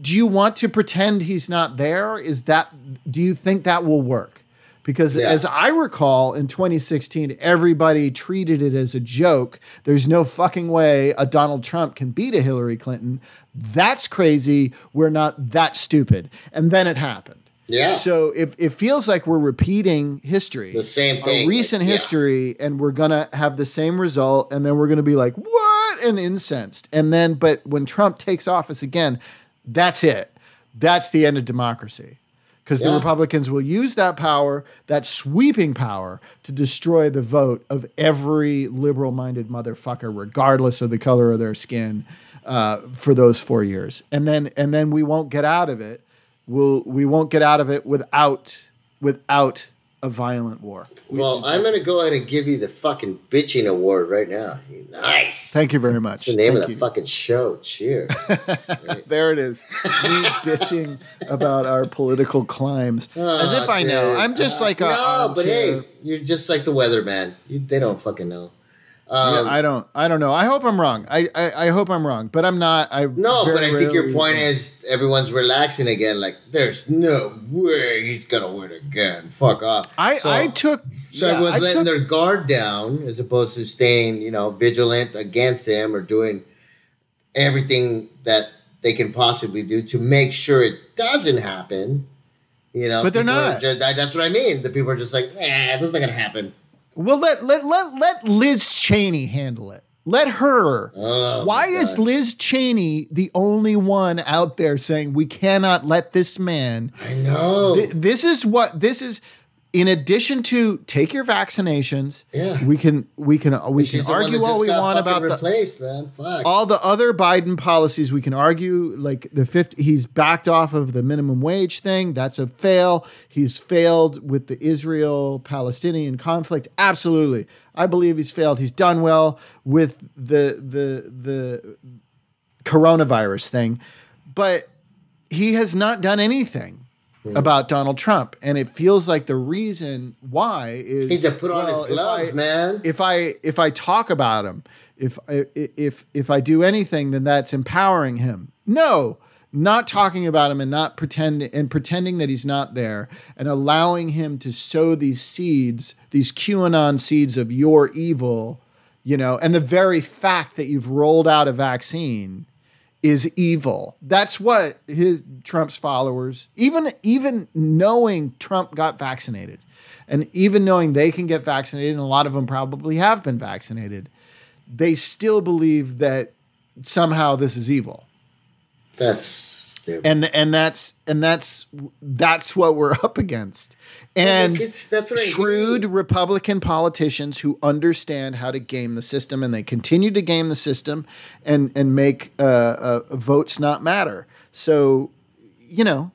do you want to pretend he's not there? Is that do you think that will work? Because Yeah. as I recall in 2016, everybody treated it as a joke. There's no fucking way a Donald Trump can beat a Hillary Clinton. That's crazy. We're not that stupid. And then it happened. Yeah. So it, it feels like we're repeating history. The same thing, recent like, yeah. history, and we're gonna have the same result, and then we're gonna be like, what? And incensed. And then, but when Trump takes office again, that's it. That's the end of democracy. Because the Republicans will use that power, that sweeping power, to destroy the vote of every liberal minded motherfucker, regardless of the color of their skin, uh, for those four years. And then and then we won't get out of it. We'll we won't get out of it without without a violent war. Well, I'm going to go ahead and give you the fucking bitching award right now. Nice. Thank you very much. That's the name Thank of the you. fucking show. Cheers. There it is. Me bitching about our political climbs. As if Oh, I know. I'm just uh, like a no, but hey, you're just like the weatherman. You, they don't fucking know. Um, Yeah, I don't. I don't know. I hope I'm wrong. I, I, I hope I'm wrong, but I'm not. I no, but I think your point is everyone's relaxing again. Like, there's no way he's gonna win again. Fuck off. I So- I took. So yeah, everyone's I letting took- their guard down as opposed to staying, you know, vigilant against him or doing everything that they can possibly do to make sure it doesn't happen. You know, But they're not. just- that's what I mean. The people are just like, eh, that's not gonna happen. Well, let let let let Liz Cheney handle it. Let her. Oh, Why is Liz Cheney the only one out there saying we cannot let this man I know. Th- this is what this is in addition to take your vaccinations Yeah. we can we can we can the argue all we want about the replaced. Fuck. all the other Biden policies. We can argue like the 50 he's backed off of the minimum wage thing. That's a fail. He's failed with the Israel Palestinian conflict. Absolutely. I believe he's failed. He's done well with the the the coronavirus thing. But he has not done anything Hmm. about Donald Trump and it feels like the reason why is He's to put on well, his if gloves, I- man. if I if I talk about him, if I if if I do anything, then that's empowering him. No, not talking about him and not pretending and pretending that he's not there and allowing him to sow these seeds, these QAnon seeds of your evil, you know, and the very fact that you've rolled out a vaccine is evil. That's what his Trump's followers, even even knowing Trump got vaccinated, and even knowing they can get vaccinated, and a lot of them probably have been vaccinated, they still believe that somehow this is evil. That's And and that's and that's that's what we're up against. And it's- that's what I shrewd. Republican politicians who understand how to game the system, and they continue to game the system, and and make uh, uh, votes not matter. So, you know,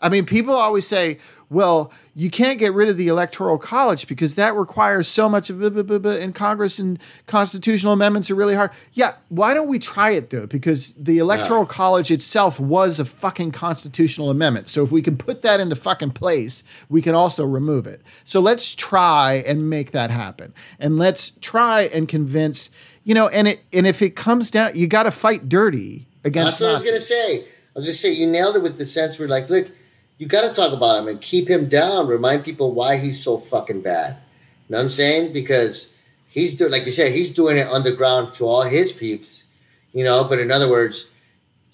I mean, people always say, "Well, you can't get rid of the electoral college because that requires so much of in Congress and constitutional amendments are really hard." Yeah, why don't we try it though? Because the electoral college itself was a fucking constitutional amendment. So if we can put that into fucking place, we can also remove it. So let's try and make that happen, and let's try and convince. You know, and it and if it comes down, you got to fight dirty against. That's what I was gonna say. I was just saying you nailed it with the sense we're like, look, you got to talk about him and keep him down. Remind people why he's so fucking bad. You know what I'm saying? Because he's doing, like you said, he's doing it underground to all his peeps. You know, but in other words,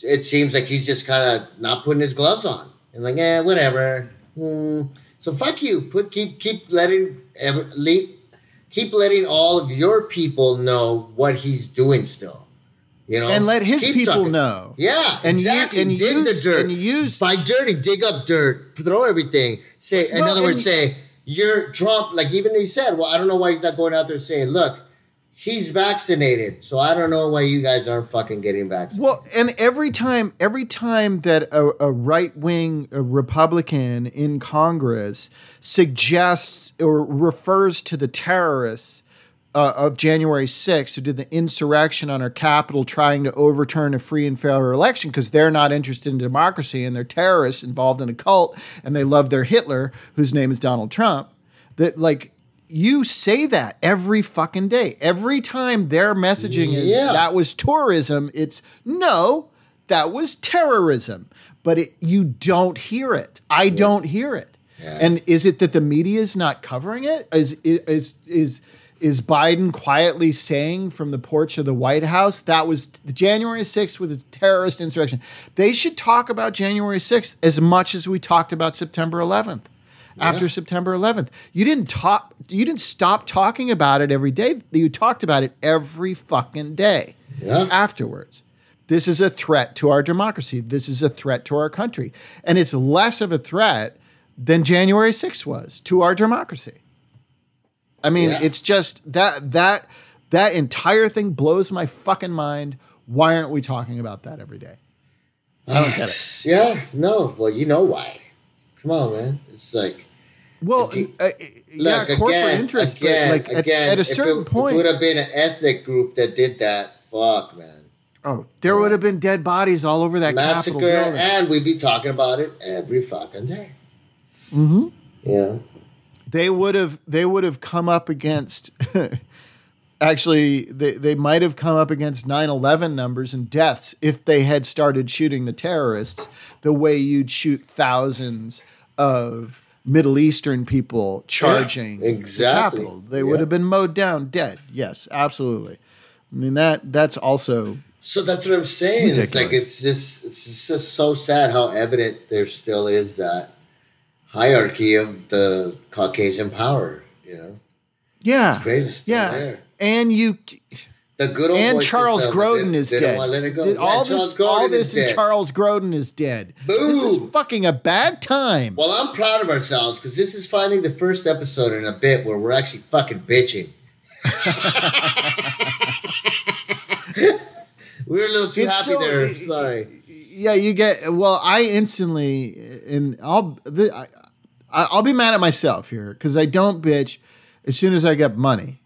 it seems like he's just kind of not putting his gloves on and like, eh, whatever. Hmm. So fuck you. Put keep keep letting ever le- keep letting all of your people know what he's doing still. You know, And let his people talking. know. Yeah, And you- exactly. and dig use- the dirt. and use- find dirty, dig up dirt, throw everything. Say, in Well, other words, say you're Trump. Like even he said, well, I don't know why he's not going out there saying, look, he's vaccinated, so I don't know why you guys aren't fucking getting vaccinated. Well, and every time, every time that a, a right wing Republican in Congress suggests or refers to the terrorists uh, of January 6th who did the insurrection on our Capitol trying to overturn a free and fair election because they're not interested in democracy and they're terrorists involved in a cult and they love their Hitler, whose name is Donald Trump, that like you say that every fucking day. Every time their messaging is that was tourism, it's no, that was terrorism. But it, you don't hear it. I don't hear it. And is it that the media is not covering it? Is is is is Biden quietly saying from the porch of the White House that was the January 6th with a terrorist insurrection? They should talk about January 6th as much as we talked about September 11th. After September 11th, you didn't talk. You didn't stop talking about it every day. You talked about it every fucking day. Yeah. Afterwards, this is a threat to our democracy. This is a threat to our country, and it's less of a threat than January 6th was to our democracy. I mean, Yeah. it's just that that that entire thing blows my fucking mind. Why aren't we talking about that every day? I don't get it. Yeah, no. Well, you know why. Come on, man. It's like Well, Again- uh, yeah, look corporate again, interest, again, like again. at, a certain it, point, it would have been an ethnic group that did that. Fuck, man. oh, there would have been dead bodies all over that Massacre, and we'd be talking about it every fucking day. Mm-hmm. You know. They would have they would have come up against actually they, they might have come up against 9-11 numbers and deaths if they had started shooting the terrorists the way you'd shoot thousands of middle eastern people charging the exactly. Capitol. they would have been mowed down dead yes absolutely i mean that that's also So that's what I'm saying. It's like it's just it's just so sad how evident there still is that hierarchy of the Caucasian power. You know, yeah it's crazy. Yeah there. and you The good old and Charles system, Grodin is dead. Don't want to let it go. Th- Yeah, all this, all this, and. Charles Grodin is dead. This is fucking a bad time. Well, I'm proud of ourselves because this is finally the first episode in a bit where we're actually fucking bitching. we were a little too It's happy so- there. Sorry. Yeah, you get. Well, I instantly, and I'll, the, I, I'll be mad at myself here because I don't bitch as soon as I get money,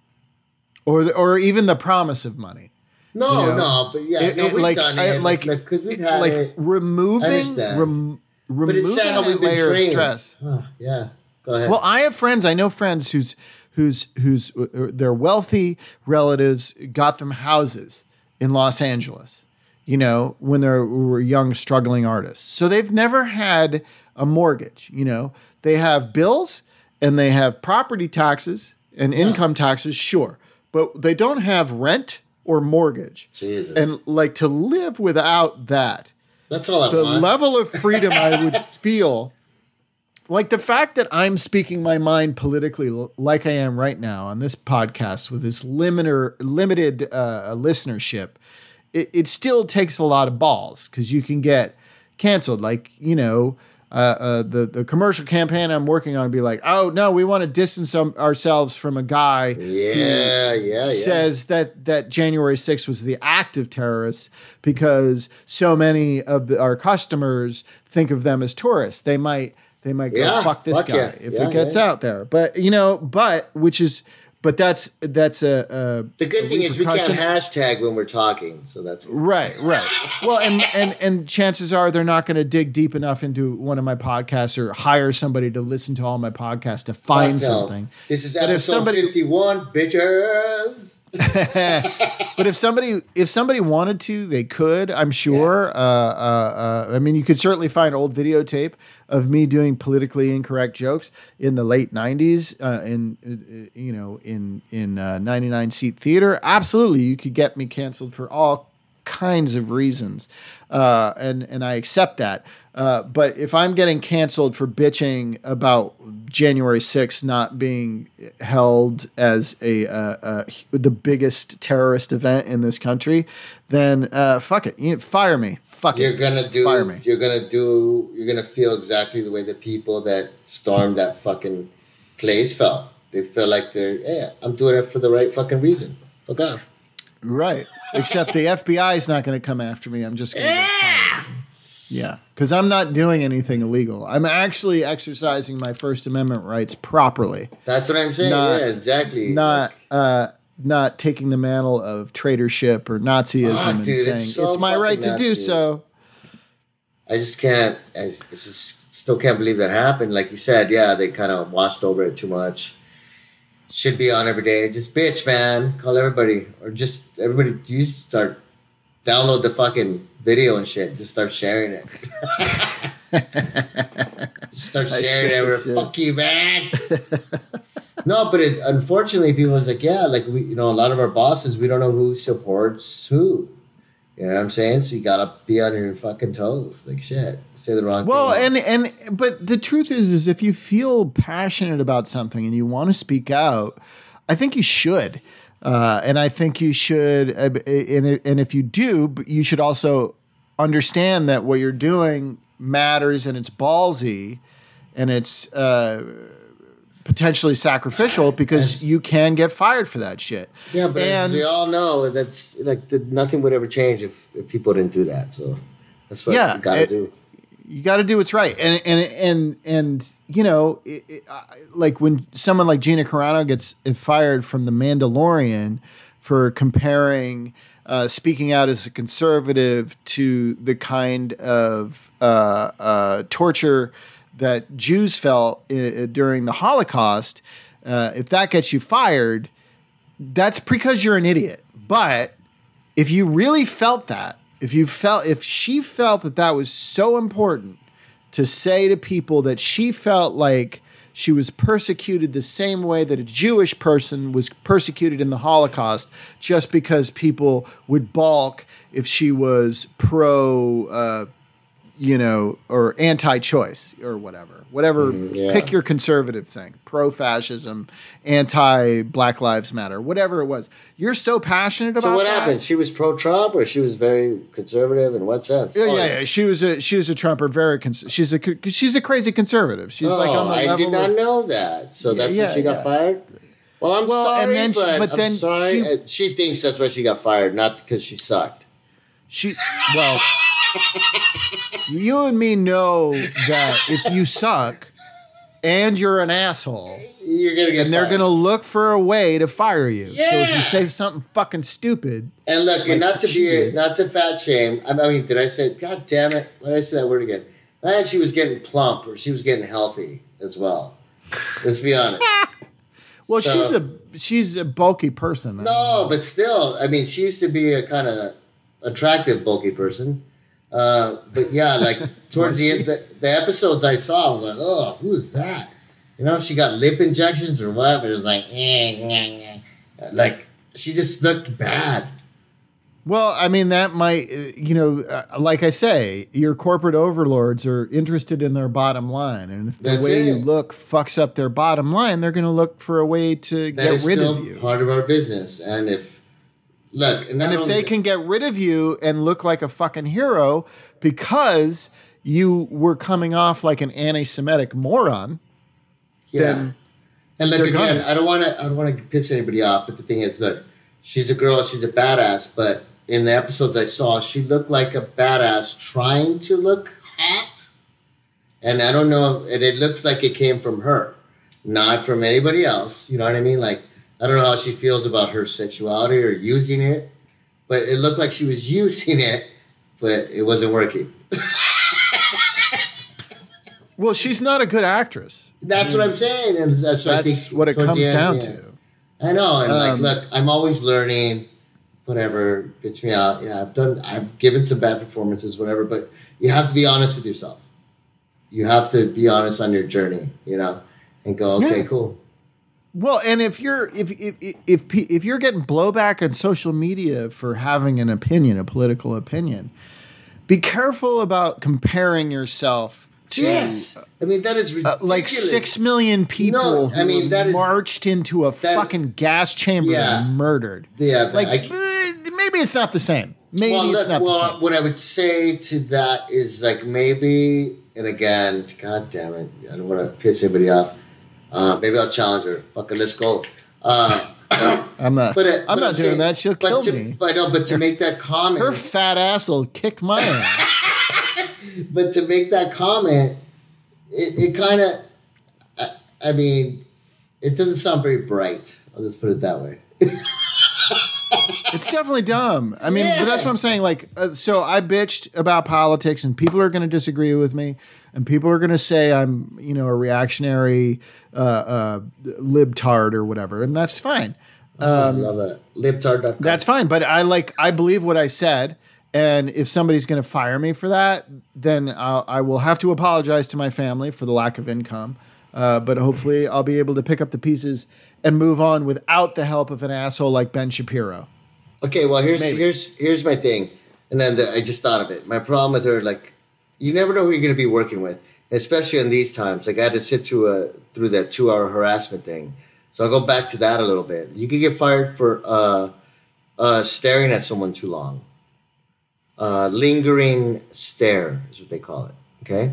or the, or even the promise of money. No, You know, no, but yeah, It- no, we've like, done I- it. like, Like, because we've had like it. removing, rem, removing But it's sad how we've been layer of trained. stress. Huh, yeah, go ahead. Well, I have friends. I know friends whose whose whose uh, their wealthy relatives got them houses in Los Angeles, you know, when they were young, struggling artists. So they've never had a mortgage, you know. They have bills and they have property taxes and income taxes, sure, but they don't have rent or mortgage. Jesus. And like to live without that, That's all I the want. level of freedom I would feel, like the fact that I'm speaking my mind politically like I am right now on this podcast with this limiter, limited uh, listenership, it, it still takes a lot of balls because you can get canceled. Like, you know, uh, uh, the, the commercial campaign I'm working on be like, oh, no, we want to distance um, ourselves from a guy yeah, yeah, yeah. says that that January 6th was the act of terrorists because so many of the, our customers think of them as tourists. They might they might go Yeah, fuck this fuck guy yeah. if Yeah, it gets yeah. out there. But you know, but which is but that's that's a, a the good thing is we can't hashtag when we're talking, so that's Right, right. Well, and and and chances are they're not going to dig deep enough into one of my podcasts or hire somebody to listen to all my podcasts to find Fuck no. something. This is episode somebody- fifty-one, bitches. but if somebody if somebody wanted to, they could. I'm sure. Uh, uh, uh, I mean, you could certainly find old videotape of me doing politically incorrect jokes in the late '90s. Uh, in uh, you know, in in uh, 99 seat theater. Absolutely, you could get me canceled for all kinds of reasons, uh, and and I accept that. Uh, but if I'm getting canceled for bitching about January 6th not being held as a uh, uh, the biggest terrorist event in this country, then uh, fuck it, you fire me. Fuck You're it. gonna do. Fire me. You're gonna do. You're gonna feel exactly the way the people that stormed that fucking place felt. They feel like they're. Yeah, I'm doing it for the right fucking reason. Fuck off. Right. Except the FBI is not going to come after me. I'm just going to. Yeah. Yeah, because I'm not doing anything illegal. I'm actually exercising my First Amendment rights properly. That's what I'm saying. Not- yeah, exactly. not uh, not taking the mantle of traitorship or Nazism Fuck, and dude, saying it's it's, my right to fucking do so. I just can't. I I just still can't believe that happened. Like you said, yeah, they kind of washed over it too much. Should be on every day. Just bitch, man. Call everybody, or just everybody. You start download the fucking video and shit. Just start sharing it. just start sharing it. everywhere. Fuck you, man. no, but it, unfortunately, people was like, yeah, like we, you know, a lot of our bosses, we don't know who supports who. You know what I'm saying? So you gotta be on your fucking toes. Like shit. Say the wrong Well, thing. and and but the truth is, is if you feel passionate about something and you want to speak out, I think you should. Uh, and I think you should, uh, and and if you do, you should also understand that what you're doing matters and it's ballsy, and it's uh, potentially sacrificial because you can get fired for that shit. Yeah, but and we all know that's like the, nothing would ever change if, if people didn't do that. So that's what Yeah, you gotta do. you got to do what's right and and and and you know it, it, I- like when someone like Gina Carano gets fired from the Mandalorian for comparing uh, speaking out as a conservative to the kind of uh, uh, torture that Jews felt uh, during the Holocaust uh, if that gets you fired that's because you're an idiot. But if you really felt that, if you felt, if she felt that that was so important to say to people that she felt like she was persecuted the same way that a Jewish person was persecuted in the Holocaust, just because people would balk if she was pro, uh, you know, or anti-choice or whatever, whatever. Mm-hmm, yeah. Pick your conservative thing: pro-fascism, anti-Black Lives Matter, whatever it was. You're so passionate about. So what that. happened? She was pro Trump or she was very conservative in what sense? Yeah, Oh, yeah, yeah. She was a she was a Trumper. Very cons- she's a she's a crazy conservative. She's Oh, like on oh, the I did not of- know that. So that's yeah, when she got fired? Well, I'm Well, and sorry, then she- but, but I'm then sorry. she- She, thinks that's why she got fired, not because she sucked. She well, you and me know that if you suck and you're an asshole, You're gonna get and they're fired. gonna look for a way to fire you. So if you say something fucking stupid, And look, and not to be not to fat shame. I mean, did I say? God damn it! Why did I say that word again? I think she was getting plump, or she was getting healthy as well. Let's be honest. well, So- she's a she's a bulky person. No, but still, I mean, she used to be a kind of attractive, bulky person. Uh, but yeah, like towards the end, the, the episodes I saw, I was like, oh, who's that? You know, she got lip injections or what, but it was like, eh, eh, eh. like she just looked bad. Well, I mean, that might, uh, you know, uh, like I say, your corporate overlords are interested in their bottom line. And if the That's way you look fucks up their bottom line, they're going to look for a way to That get rid of you. part of our business. And if look, and, And if they that- can get rid of you and look like a fucking hero because you were coming off like an anti Semitic moron, Yeah. then and look again, gonna. I don't want to. I don't want to piss anybody off, but the thing is, look, she's a girl. She's a badass. But in the episodes I saw, she looked like a badass trying to look hot. And I don't know. And it looks like it came from her, not from anybody else. You know what I mean? Like I don't know how she feels about her sexuality or using it, but it looked like she was using it, but it wasn't working. well, she's not a good actress. That's what I'm saying, and that's what I That's think what it comes end, down yeah. to. I know, and Um, like, look, I'm always learning. Whatever, bitch me out. Yeah, I've done. I've given some bad performances, whatever. But you have to be honest with yourself. You have to be honest on your journey, you know, and go, okay, Yeah. cool. Well, and if you're if if if if you're getting blowback on social media for having an opinion, a political opinion, be careful about comparing yourself to Yes, I mean that is uh, ridiculous. like six million people No, I mean, that is- marched into a that- fucking gas chamber Yeah. and murdered. Yeah, Like I- eh, maybe it's not the same. Maybe well, it's look, not the well, same. what I would say to that is like maybe, and again, god damn it, I don't want to piss anybody off. Uh, maybe I'll challenge her. Fucking let's go. Uh, I'm not. but uh, I'm but not doing saying- that. She'll but kill to, me. But no, but to make that comment, Her fat ass will kick my ass. but to make that comment, it, it kind of, I, I mean, it doesn't sound very bright. I'll just put it that way. It's definitely dumb. I mean, but Yeah. that's what I'm saying. Like, uh, so I bitched about politics, and people are going to disagree with me, and people are going to say I'm, you know, a reactionary uh, uh, libtard or whatever, and that's fine. I love it. Libtard.com. That's fine. But I like, I believe what I said, and if somebody's going to fire me for that, then I'll, I will have to apologize to my family for the lack of income. Uh, but hopefully, I'll be able to pick up the pieces and move on without the help of an asshole like Ben Shapiro. Okay, well here's Maybe. here's here's my thing, and then the, I just thought of it. My problem with her, like, you never know who you're going to be working with, especially in these times. Like I had to sit through a through that two hour harassment thing, so I'll go back to that a little bit. You could get fired for uh, uh, staring at someone too long. Uh, lingering stare is what they call it. Okay,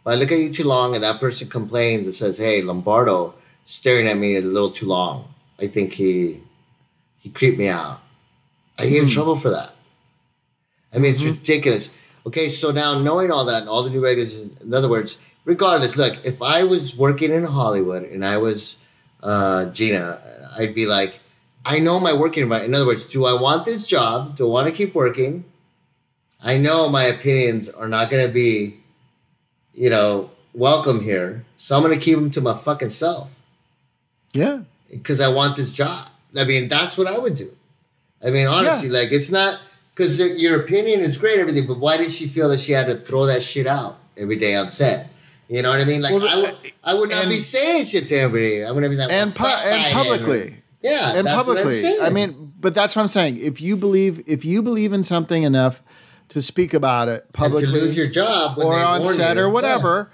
if I look at you too long and that person complains and says, "Hey, Lombardo staring at me a little too long," I think he he creeped me out. I get in trouble for that. I mean, it's ridiculous. Okay, so now knowing all that and all the new regulations, in other words, regardless, look, if I was working in Hollywood and I was uh, Gina, I'd be like, I know my working environment. In other words, do I want this job? Do I want to keep working? I know my opinions are not going to be, you know, welcome here. So I'm going to keep them to my fucking self Yeah. because I want this job. I mean, that's what I would do. I mean, honestly, like it's not because your opinion is great, everything, but why did she feel that she had to throw that shit out every day on set? You know what I mean? Like Well, I would, I would not and- be saying shit to everybody. I'm gonna be like, and pu- and publicly. Yeah, and that's what I'm publicly. I mean, but that's what I'm saying. If you believe, if you believe in something enough to speak about it and publicly, to lose your job or on set you, or yeah, whatever,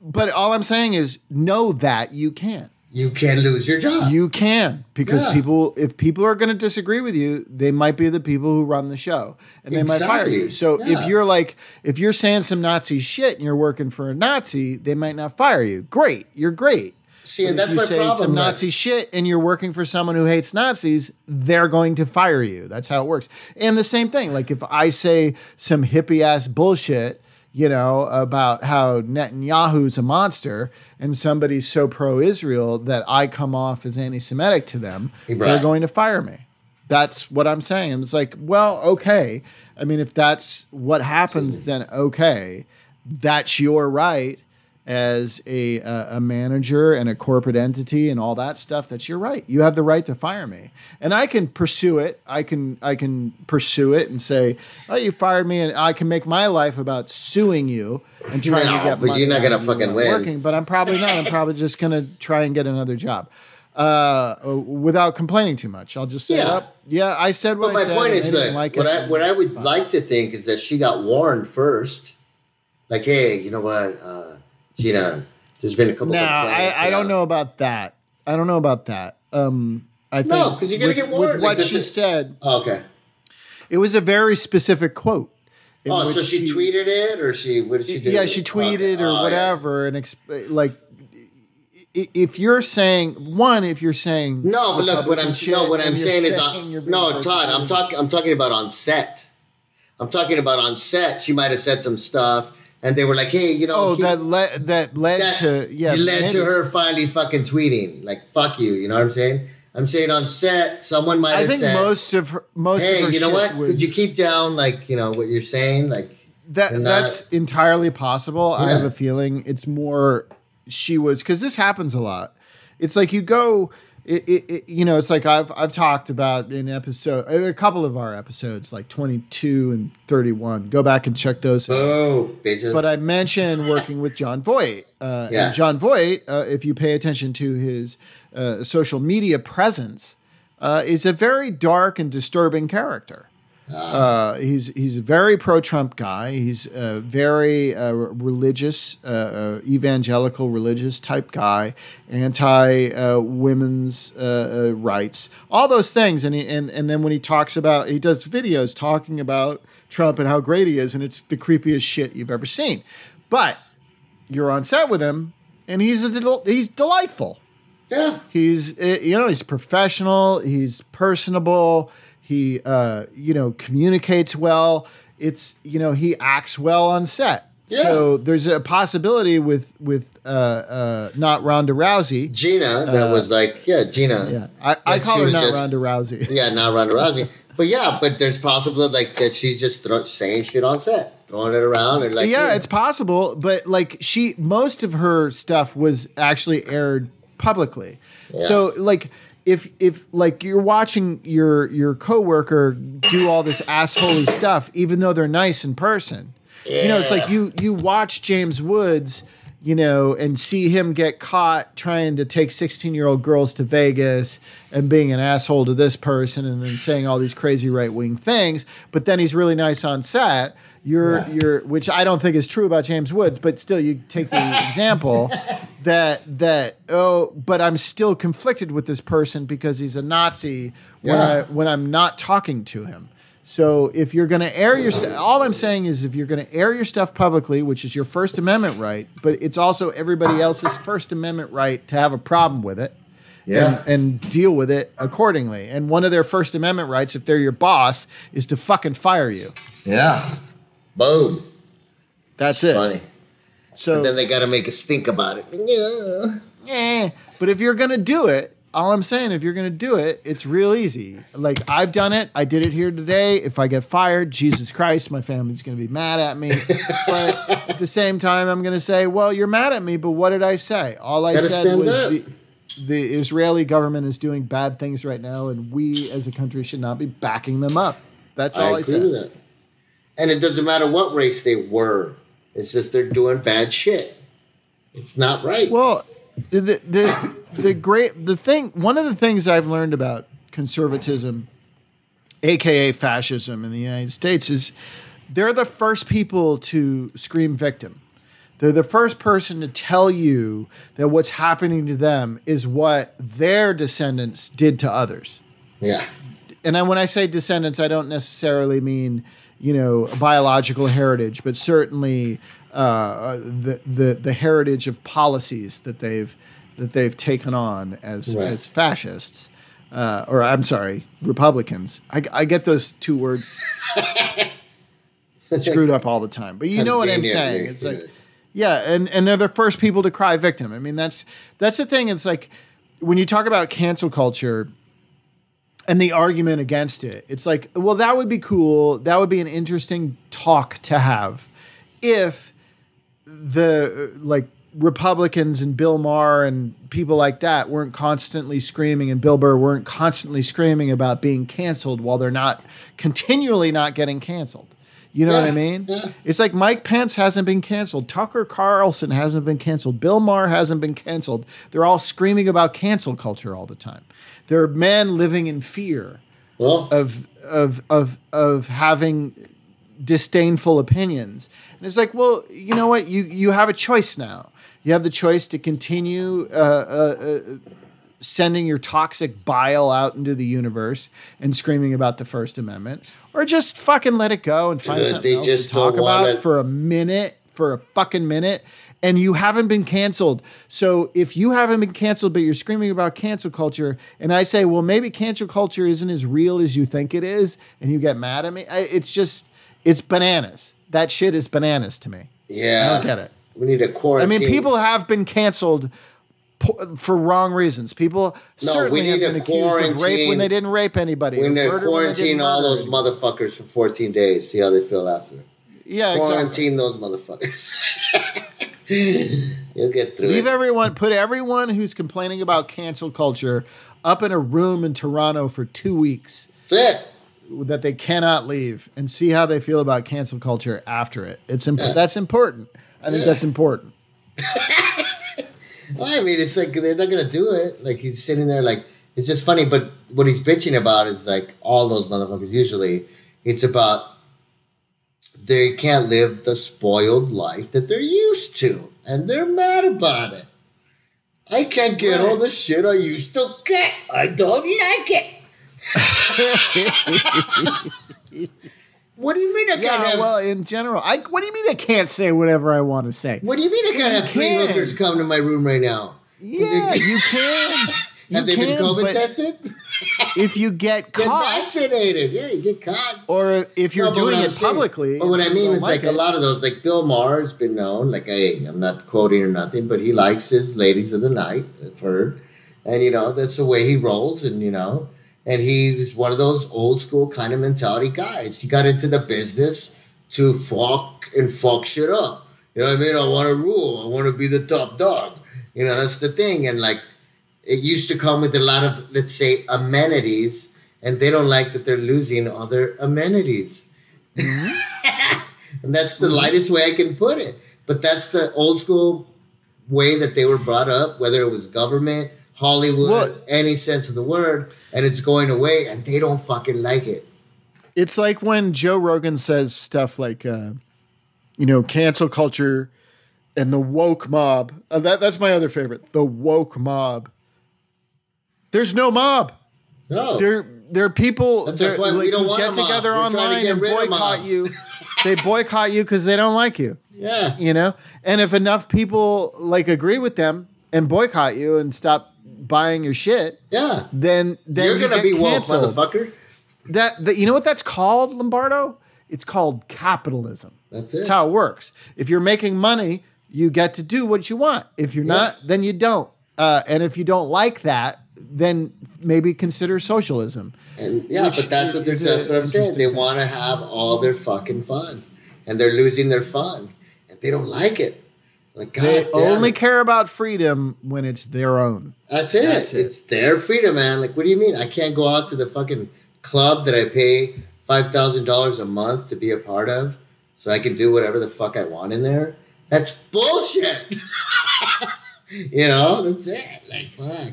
but all I'm saying is know that you can. You can lose your job. You can because Yeah. people, if people are going to disagree with you, they might be the people who run the show, and they might fire you. So Yeah. if you're like, if you're saying some Nazi shit and you're working for a Nazi, they might not fire you. Great, you're great. See, and that's my say problem. some like- Nazi shit and you're working for someone who hates Nazis, they're going to fire you. That's how it works. And the same thing, like if I say some hippie ass bullshit, you know, about how Netanyahu's a monster and somebody's so pro Israel that I come off as anti Semitic to them, they're going to fire me. That's what I'm saying. It's like, well, okay. I mean, if that's what happens, then okay. That's your right. As a a a manager and a corporate entity and all that stuff, that's your right. You have the right to fire me, and I can pursue it. I can I can pursue it and say, "Oh, you fired me," and I can make my life about suing you and trying No, to get but you're not gonna fucking win. Working, but I'm probably not. I'm probably just gonna try and get another job. Uh, without complaining too much, I'll just say, Yeah. "Oh, yeah, I said what But my I said. point is that like what I what I would like to think is that she got warned first. Like, hey, you know what, uh, Gina? There's been a couple. No, of I, I don't know about that. I don't know about that. Um, I think No, 'cause you're gonna with- get warned. What she is- said, Oh, okay. it was a very specific quote. in Oh, so she, tweeted it, or she what did she do? yeah, she tweeted Okay. or Oh, yeah. whatever, and exp- like if you're saying one, if you're saying No, but look, what I'm shit no, what I'm saying is, saying on, you're being no, Todd, I'm talking, I'm talking about on set. I'm talking about on set. She might have said some stuff, and they were like, "Hey, you know, Oh, keep- that led that led that to yeah, led to her finally fucking tweeting like "fuck you." You know what I'm saying? I'm saying on set, someone might I have think said, most of her, most of "Hey, her you know what? was- Could you keep down like you know what you're saying?" Like That and that's entirely possible. I have a feeling it's more she was because this happens a lot. It's like you go, it, it, it- you know, it's like I've I've talked about in episode a couple of our episodes, like twenty two and thirty one. Go back and check those. oh, bitches. But I mentioned working with Jon Voight. Uh, Yeah. And Jon Voight, uh, if you pay attention to his uh, social media presence, uh, is a very dark and disturbing character. Uh, he's he's a very pro Trump guy. He's a very uh, religious, uh, uh, evangelical religious type guy, anti uh, women's uh, rights, all those things. And he, and and then when he talks about, he does videos talking about Trump and how great he is, and it's the creepiest shit you've ever seen. But you're on set with him, and he's a del- he's delightful. yeah, He's uh, you know he's professional. He's personable. He uh, you know communicates well. It's you know he acts well on set. Yeah. So there's a possibility with with uh, uh, not Ronda Rousey. Gina, that was like, yeah, Gina. Uh, Yeah, I, I call her not just- Ronda Rousey. Yeah, not Ronda Rousey. But yeah, but there's possible like that she's just throw, saying shit on set, throwing it around, and like yeah, it's possible, but like she, most of her stuff was actually aired publicly. Yeah. So like, if if like you're watching your your coworker do all this assholey stuff, even though they're nice in person, you know, it's like you you watch James Woods. You know, and see him get caught trying to take 16 year old girls to Vegas and being an asshole to this person and then saying all these crazy right wing things. But then he's really nice on set. You're Yeah. you're which I don't think is true about James Woods, but still you take the example that that oh, but I'm still conflicted with this person because he's a Nazi when Yeah. I when I'm not talking to him. So if you're going to air your stuff, all I'm saying is if you're going to air your stuff publicly, which is your First Amendment right, but it's also everybody else's First Amendment right to have a problem with it Yeah. and, and deal with it accordingly. And one of their First Amendment rights, if they're your boss, is to fucking fire you. yeah. Boom. That's It's it. Funny. So Then they got to make a stink about it. Yeah. Eh, but if you're gonna do it, all I'm saying, if you're gonna do it, it's real easy. Like I've done it. I did it here today. If I get fired, Jesus Christ, my family's gonna be mad at me. but at the same time, I'm gonna say, well, you're mad at me, but what did I say? All I said was the, the Israeli government is doing bad things right now, and we as a country should not be backing them up. That's all I, I said. And it doesn't matter what race they were. It's just they're doing bad shit. It's not right. Well, the the the great the thing one of the things I've learned about conservatism, aka fascism in the United States, is they're the first people to scream victim. They're the first person to tell you that what's happening to them is what their descendants did to others yeah. And I, when I say descendants, I don't necessarily mean you know biological heritage, but certainly uh, the the the heritage of policies that they've that they've taken on as Right. as fascists. Uh, or I'm sorry, Republicans. I, I get those two words screwed up all the time. But you know what I'm saying. yeah, It's like yeah, and and they're the first people to cry victim. I mean, that's that's the thing. It's like when you talk about cancel culture and the argument against it, it's like, well, that would be cool. That would be an interesting talk to have if the like Republicans and Bill Maher and people like that weren't constantly screaming and Bill Burr weren't constantly screaming about being canceled while they're not continually not getting canceled. You know what I mean? yeah. It's like Mike Pence hasn't been canceled. Tucker Carlson hasn't been canceled. Bill Maher hasn't been canceled. They're all screaming about cancel culture all the time. They're men living in fear Well, of of of of having disdainful opinions. And it's like, well, you know what? You you have a choice now. You have the choice to continue uh, uh, uh, sending your toxic bile out into the universe and screaming about the First Amendment, or just fucking let it go and find Dude, something they else just to talk about wanna- for a minute, for a fucking minute. And you haven't been canceled. So if you haven't been canceled, but you're screaming about cancel culture, and I say, well, maybe cancel culture isn't as real as you think it is, and you get mad at me, I, it's just, it's bananas. That shit is bananas to me. yeah. I don't get it. We need a quarantine. I mean, people have been canceled po- for wrong reasons. People No, certainly have been accused of rape when they didn't rape anybody. We need to when they didn't quarantine all those motherfuckers for 14 days. See how they feel after. Yeah, exactly. Quarantine those motherfuckers. You'll get through Leave it. everyone, put everyone who's complaining about cancel culture up in a room in Toronto for two weeks That's it. that they cannot leave and see how they feel about cancel culture after it. It's imp- that's important. I think Yeah. that's important. Well, I mean, it's like they're not gonna do it. Like he's sitting there, like it's just funny. But what he's bitching about is like all those motherfuckers. Usually, it's about they can't live the spoiled life that they're used to, and they're mad about it. I can't get all the shit I used to get. I don't like it. what do you mean I can't Yeah, have? well, in general, I what do you mean I can't say whatever I want to say? what do you mean I can't have three can. hookers come to my room right now? Yeah, you can. You have they been COVID tested? If you get Get caught, vaccinated. Yeah, you get caught. or if you're No, doing it saying- publicly, But what I mean is like, a lot of those, like Bill Maher's been known. Like, hey, I'm not quoting or nothing, but he likes his ladies of the night. I've heard, and you know that's the way he rolls, and you know, and he's one of those old school kind of mentality guys. He got into the business to fuck and fuck shit up. You know what I mean? I want to rule. I want to be the top dog. You know, that's the thing. And like, it used to come with a lot of, let's say, amenities, and they don't like that they're losing all their amenities. and that's the lightest way I can put it. But that's the old school way that they were brought up, whether it was government, Hollywood, Well- any sense of the word, and it's going away, and they don't fucking like it. it's like when Joe Rogan says stuff like, uh, you know, cancel culture and the woke mob. Uh, that that's my other favorite, the woke mob. There's no mob. No. There, there are people That's we like, don't want get mob. together to online get and boycott you. they boycott you because they don't like you. yeah. You know, and if enough people like agree with them and boycott you and stop buying your shit, Yeah. then then You're you gonna be woke, canceled. motherfucker. That, that you know what that's called, Lombardo? It's called capitalism. That's it. That's how it works. If you're making money, you get to do what you want. If you're Yeah. not, then you don't. Uh, and if you don't like that, then maybe consider socialism. And yeah, but that's what they're. is a That's what I'm saying. They want to have all their fucking fun, and they're losing their fun, and they don't like it. Like God They only it. care about freedom when it's their own. That's it. That's it. It's their freedom, man. Like, what do you mean? I can't go out to the fucking club that I pay five thousand dollars a month to be a part of, so I can do whatever the fuck I want in there. That's bullshit. you know, that's it. Like, fuck.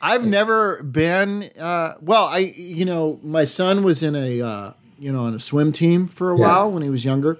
I've never been. Uh, well, I you know my son was in a uh, you know on a swim team for a Yeah. while when he was younger,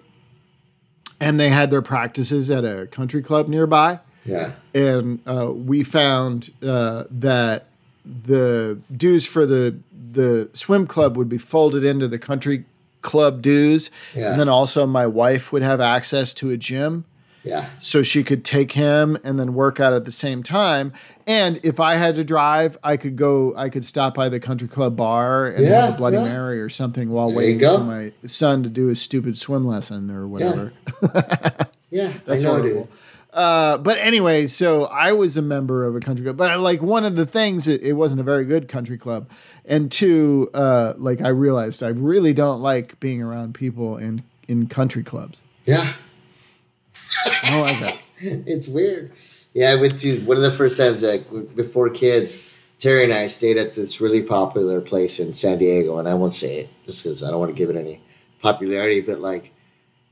and they had their practices at a country club nearby. Yeah. and uh, we found uh, that the dues for the the swim club would be folded into the country club dues, Yeah. and then also my wife would have access to a gym. Yeah. So she could take him and then work out at the same time. And if I had to drive, I could go. I could stop by the country club bar and Yeah, have a Bloody yeah. Mary or something while There waiting for my son to do his stupid swim lesson or whatever. Yeah. That's I know, horrible. Uh, but anyway, so I was a member of a country club, but like one of the things, it, it wasn't a very good country club, and two, uh, like I realized I really don't like being around people in in country clubs. Yeah. I don't that. it's weird. Yeah, I went to one of the first times like before kids. Terry and I stayed at this really popular place in San Diego, and I won't say it just because I don't want to give it any popularity. But like,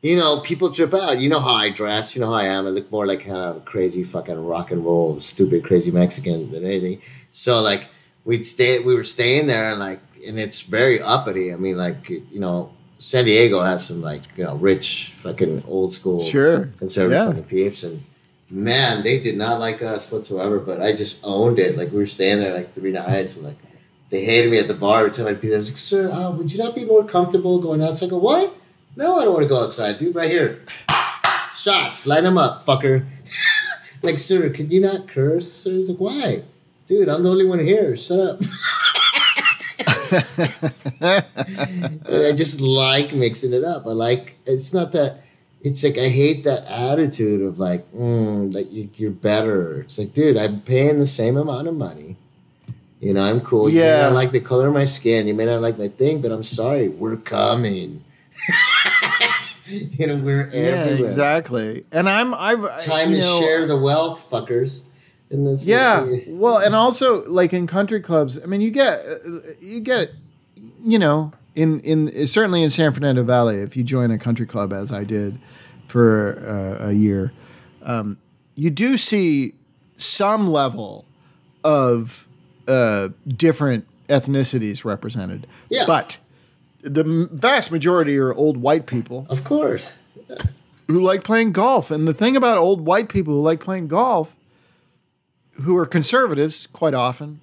you know, people trip out. You know how I dress. You know how I am. I look more like kind of crazy fucking rock and roll, stupid, crazy Mexican than anything. So like, we'd stay. We were staying there, and like, and it's very uppity. I mean, like, you know, San Diego has some like you know rich fucking old school Sure. conservative Yeah. fucking peeps and man they did not like us whatsoever but I just owned it. Like we were staying there like three nights and like they hated me at the bar. Every time I'd be there I was like sir uh, would you not be more comfortable going outside? I go what? No I don't want to go outside dude. Right here. Shots line them up fucker. Like sir could you not curse sir? He's like why? Dude I'm the only one here. Shut up And I just like mixing it up. I like it's not that it's like I hate that attitude of like mm, that you, you're better. It's like, dude, I'm paying the same amount of money. You know, I'm cool. You may Yeah. not like the color of my skin. You may not like my thing, but I'm sorry. We're coming. you know, we're Yeah, everywhere. exactly. And I'm I've Time you to know, share the wealth, fuckers. And that's Yeah. Well, and also like in country clubs, I mean, you get uh, you get you know in in certainly in San Fernando Valley, if you join a country club as I did for uh, a year, um, you do see some level of uh, different ethnicities represented. Yeah. But the vast majority are old white people Of course. who like playing golf. And the thing about old white people who like playing golf, who are conservatives quite often,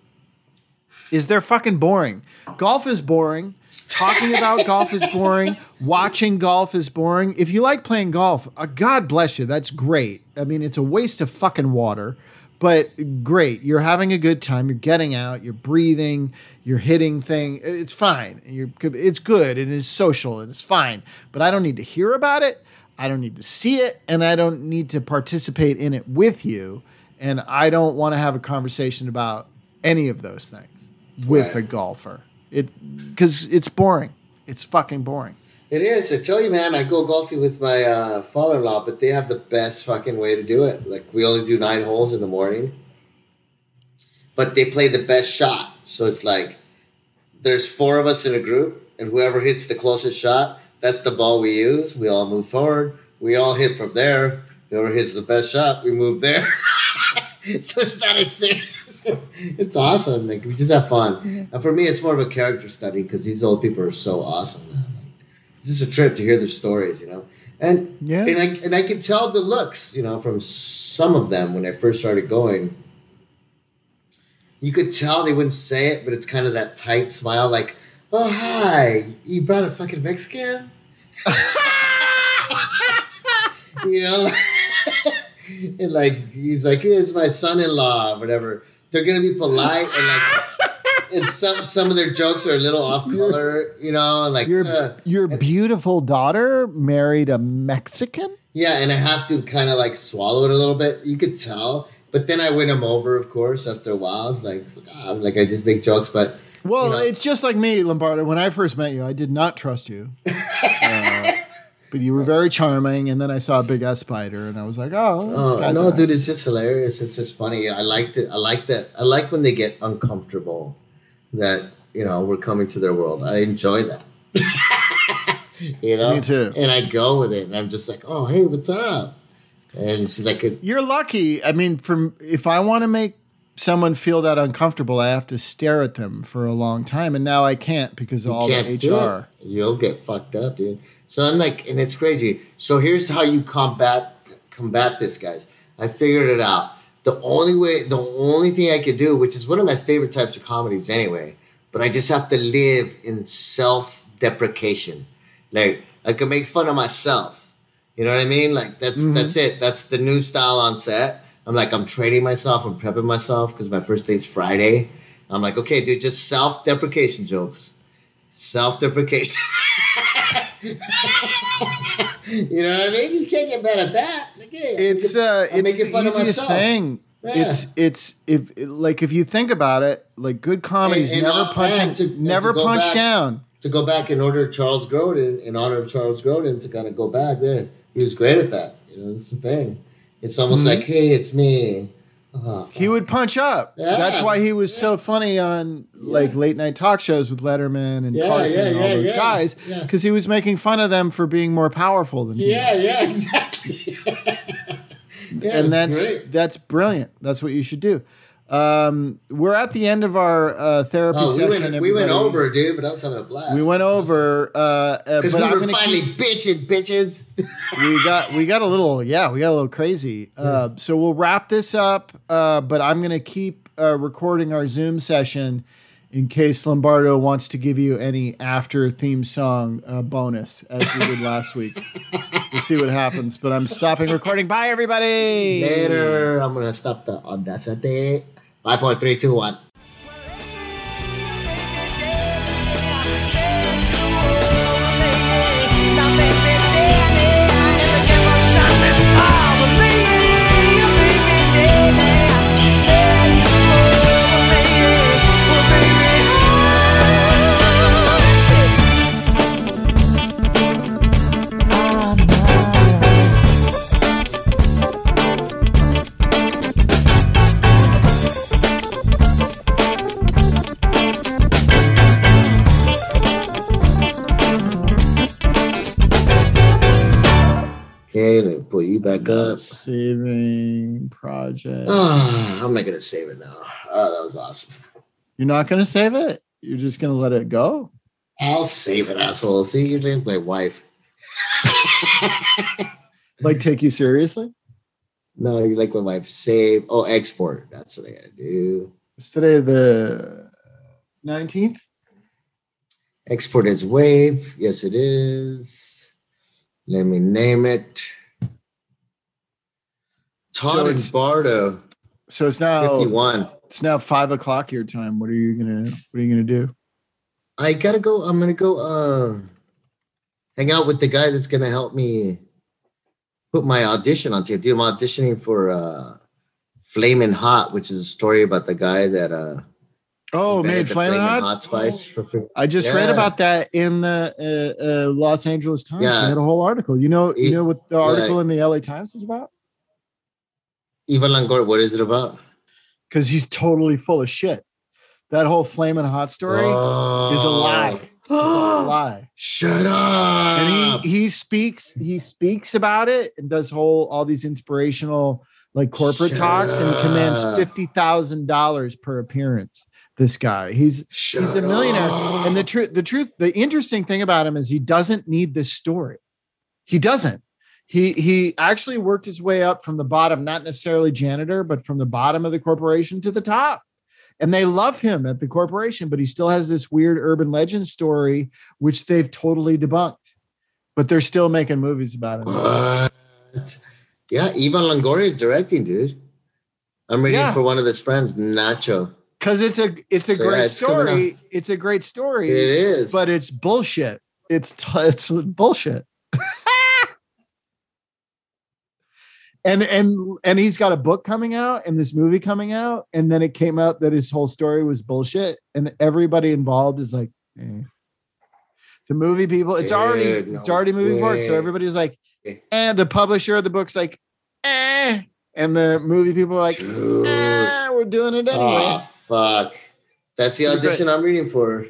is they're fucking boring. Golf is boring. Talking about golf is boring. Watching golf is boring. If you like playing golf, uh, God bless you. That's great. I mean, it's a waste of fucking water, but great. You're having a good time. You're getting out. You're breathing. You're hitting thing. It's fine. You're, it's good and it's social and it's fine. But I don't need to hear about it. I don't need to see it, and I don't need to participate in it with you. And I don't want to have a conversation about any of those things with Right. a golfer. It because it's boring. It's fucking boring. It is. I tell you, man, I go golfing with my uh, father in law, but they have the best fucking way to do it. Like, we only do nine holes in the morning, but they play the best shot. So it's like there's four of us in a group, and whoever hits the closest shot, that's the ball we use. We all move forward. We all hit from there. Whoever hits the best shot, we move there. so it's not as serious. it's awesome. Like, we just have fun. And for me, it's more of a character study because these old people are so awesome, man. Like, it's just a trip to hear their stories, you know. And Yeah. and I and I could tell the looks, you know, from some of them when I first started going. You could tell they wouldn't say it, but it's kind of that tight smile, like, "Oh hi, you brought a fucking Mexican," you know. And like he's like, "It's my son-in-law," whatever. They're gonna be polite and like. And some some of their jokes are a little off color, you know, like Your uh, your beautiful daughter married a Mexican. Yeah, and I have to kind of like swallow it a little bit. You could tell, but then I win them over, of course. After a while, it's like, God, like I just make jokes, but Well, you know, it's just like me, Lombardo. When I first met you, I did not trust you. Uh, but you were very charming, and then I saw a big ass spider, and I was like, "Oh, oh no, alright." dude, it's just hilarious. It's just funny. I like it. I like that. I like when they get uncomfortable. That you know we're coming to their world. I enjoy that. you know, Me too. And I go with it, and I'm just like, oh, hey, what's up? And she's like, You're lucky. I mean, from if I want to make someone feel that uncomfortable, I have to stare at them for a long time, and now I can't because of all can't the HR. You'll get fucked up, dude. So I'm like, and it's crazy. So here's how you combat combat this, guys. I figured it out. The only way, the only thing I could do, which is one of my favorite types of comedies anyway, but I just have to live in self-deprecation. Like I can make fun of myself. You know what I mean? Like that's Mm-hmm. that's it. That's the new style on set. I'm like, I'm training myself, I'm prepping myself because my first date's Friday. I'm like, okay, dude, just self-deprecation jokes self-deprecation. you know what I mean? You can't get mad at that. Hey, It's uh, I'm it's the fun of easiest thing. Yeah. It's it's if like if you think about it, like good And- and never punching, to- never to punch back- down. To go back and order Charles Grodin in honor of Charles Grodin to kind of go back there. He was great at that. You know, that's the thing. It's almost Mhm. like, hey, it's me. Oh, He would punch up. Yeah. That's why he was so funny on like Yeah. late night talk shows with Letterman and Yeah, Carson yeah, and all yeah, those yeah. guys Yeah. because he was making fun of them for being more powerful than yeah, yeah, exactly. yeah, and that's great. that's brilliant. That's what you should do. Um, we're at the end of our uh, therapy Oh, we session. went, we went over, dude, but I was having a blast. We went over, uh, uh, because but we were finally keep- bitching, bitches. we got we got a little yeah we got a little crazy. Uh, so we'll wrap this up, uh, but I'm gonna keep uh, recording our Zoom session in case Lombardo wants to give you any after theme song uh, bonus as we did last week. We'll see what happens. But I'm stopping recording. Bye everybody. Later, I'm gonna stop the audacity. 5.321 pull you back up. Saving project. Ah, I'm not gonna save it now. Oh, that was awesome. You're not gonna save it. You're just gonna let it go. I'll save it, asshole. See, you're like my wife. Like take you seriously. no, you're like my wife. Save. Oh, export. That's what I gotta do. It's today the 19th. Export as wave. Yes, it is. Let me name it. So Todd and it's- Bardo, So it's now 51. it's now five o'clock your time. What are you gonna What are you gonna do? I gotta go. I'm gonna go uh hang out with the guy that's gonna help me put my audition on tape. Dude, I'm auditioning for uh Flamin' Hot, which is a story about the guy that uh Oh, made flaming hot. hot spice for I just read about that in the uh, uh, Los Angeles Times. Yeah. They had a whole article. You know, you know what the yeah. article in the LA Times was about? Eva Longoria. What is it about? Because he's totally full of shit. That whole flaming hot story is a lie. It's a lie. Shut up. and he he speaks he speaks about it and does whole all these inspirational like corporate Shut talks and commands fifty thousand dollars per appearance. This guy, he's Shut he's a millionaire. up. And the truth, the truth, the interesting thing about him is he doesn't need this story. He doesn't. He he actually worked his way up from the bottom, not necessarily janitor, but from the bottom of the corporation to the top. And they love him at the corporation, but he still has this weird urban legend story, which they've totally debunked. But they're still making movies about it. What? Yeah, Eva Longoria is directing, dude. I'm ready Yeah. for one of his friends, Nacho. Because it's a it's a So, yeah, great it's story. It's a great story. It is. but it's bullshit. It's t- it's bullshit. And and and he's got a book coming out and this movie coming out, and then it came out that his whole story was bullshit, and everybody involved is like, eh. the movie people. It's already Dude, it's already moving forward, so everybody's like, and the publisher of the book's like, eh, and the movie people are like, eh, we're doing it anyway. Oh, fuck. That's the audition I'm reading for.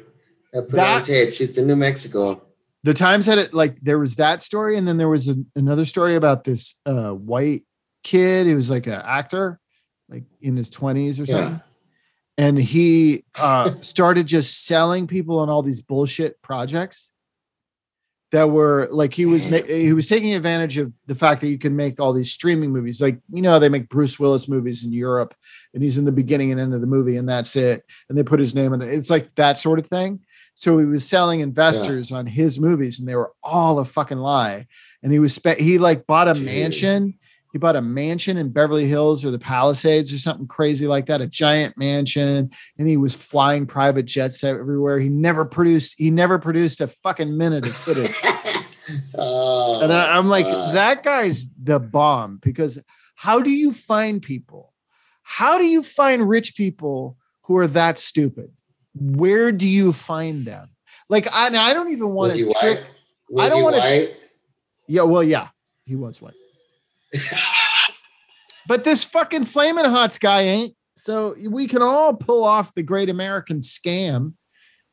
I put it on tape. Shoots in New Mexico. The times had it like there was that story and then there was a, another story about this uh white kid who was like an actor like in his 20s or Yeah. something. And he uh started just selling people on all these bullshit projects that were like he was ma- he was taking advantage of the fact that you can make all these streaming movies. Like you know how they make Bruce Willis movies in Europe and he's in the beginning and end of the movie and that's it and they put his name in it. It's like that sort of thing so he was selling investors on his movies and they were all a fucking lie and he was spe- he like bought a Dude. mansion he bought a mansion in Beverly Hills or the Palisades or something crazy like that, a giant mansion, and he was flying private jets everywhere. He never produced, he never produced a fucking minute of footage. Oh, and I, I'm like, fuck. that guy's the bomb because how do you find people? How do you find rich people who are that stupid? Where do you find them? Like, I, I don't even want to trick. I don't wanna- white? Yeah, well, yeah, he was white. But this fucking flaming hots guy ain't. So we can all pull off the great American scam,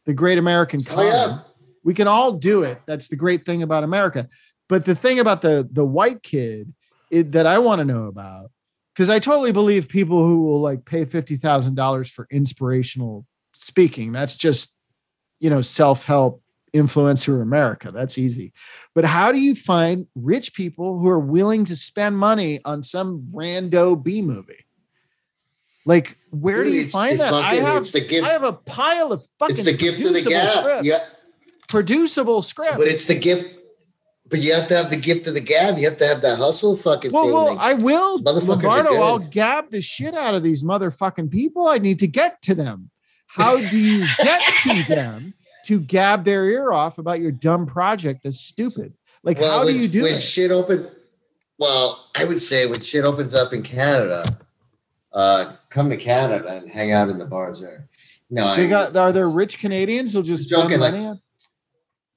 the great American con. Oh, yeah. We can all do it. That's the great thing about America. But the thing about the the white kid it, that I want to know about, because I totally believe people who will like pay fifty thousand dollars for inspirational speaking. That's just you know self help influencer America. That's easy. But how do you find rich people who are willing to spend money on some rando B movie? Like, where do you find that? I fucking- have, it's the gift- I have a pile of fucking It's the gift of the gap. scripts. Yeah. Producible scripts. But it's the gift. But you have to have the gift of the gab. You have to have that hustle fucking well, thing. well, like- I will, these motherfuckers are Lombardo. I'll gab the shit out of these motherfucking people. I need to get to them. How do you get to them to gab their ear off about your dumb project that's stupid? Like, well, how when, do you do when it? shit open? Well, I would say when shit opens up in Canada, uh, come to Canada and hang out in the bars there. No, They I- got it's- are there rich Canadians who'll just Joking, like- on?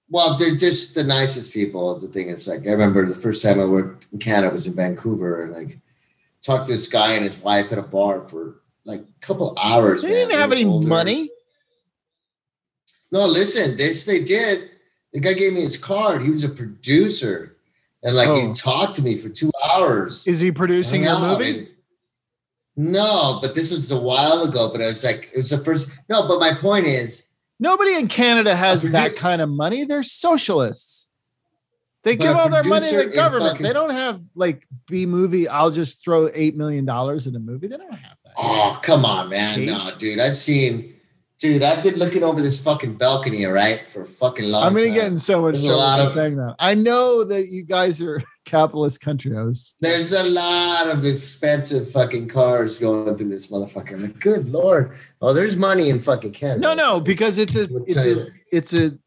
Well, they're just the nicest people. Is the thing. It's like I remember the first time I worked in Canada was in Vancouver, and like talked to this guy and his wife at a bar for like a couple hours. They man. didn't have any older. money. No, listen, this they did. The guy gave me his card. He was a producer, and like Oh. he talked to me for two hours. Is he producing your movie? and- No, but this was a while ago. But I was like, it was the first. No, but my point is, Nobody in Canada has that kind of money. They're socialists. They But give all their money to the government. fucking- They don't have like B movie. I'll just throw eight million dollars in a movie. They don't have. Oh come on, man, no, dude. I've seen, dude. I've been looking over this fucking balcony, all right, for fucking long. I'm gonna time. get in so much There's a lot of- saying that. I know that you guys are capitalist country. I was There's a lot of expensive fucking cars going through this motherfucker. I'm like, good lord. Oh, there's money in fucking Canada. no, no, because it's a it's a it's a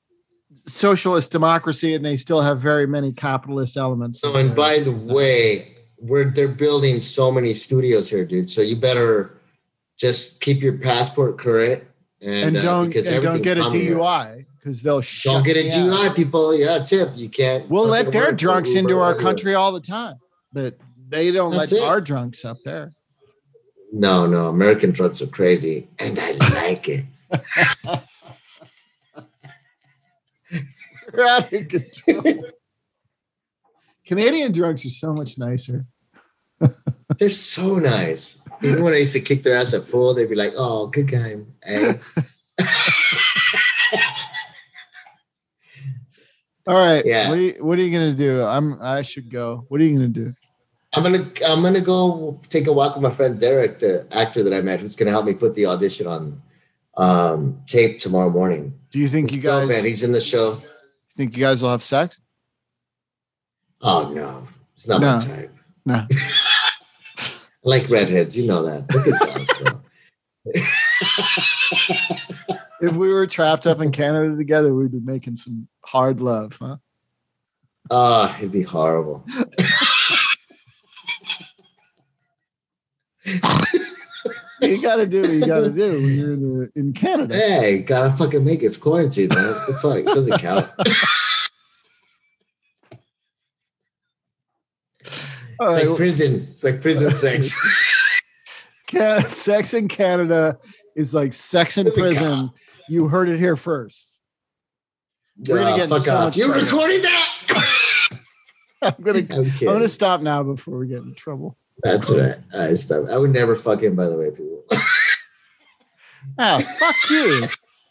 socialist democracy, and they still have very many capitalist elements. So, and by the way, we're they're building so many studios here, dude. So you better just keep your passport current and, and uh, don't because and don't get a. DUI because they'll Don't get a DUI, out. people. Yeah, tip. You can't. We'll let their drunks into our everywhere. country all the time, but they don't That's let it. our drunks up there. No, no, American drunks are crazy, and I like it. We're out of control. Canadian drugs are so much nicer. They're so nice. Even when I used to kick their ass at pool, they'd be like, "Oh, good game, Hey. All right. Yeah. What are you What are you gonna do? I'm. I should go. What are you gonna do? I'm gonna I'm gonna go take a walk with my friend Derek, the actor that I met, who's gonna help me put the audition on um, tape tomorrow morning. Do you think He's you dope, guys man, he's in the show. You think you guys will have sex? Oh no, it's not No. my type. No. I like redheads, you know that. Look at Josh, bro. if we were trapped up in Canada together, we'd be making some hard love, huh? Oh, it'd be horrible. You got to do what you got to do when you're in the in Canada. Hey, gotta fucking make it. It's quarantine, man. What the fuck? It doesn't count. All It's right, like prison. It's like prison sex. Sex in Canada is like sex in prison. count. You heard it here first. We're gonna Ah, get fuck so off. much You trouble. recording that? I'm gonna I'm I'm gonna stop now before we get in trouble. That's right. All right, stop. I would never fuck him, by the way, people. Ah, fuck you.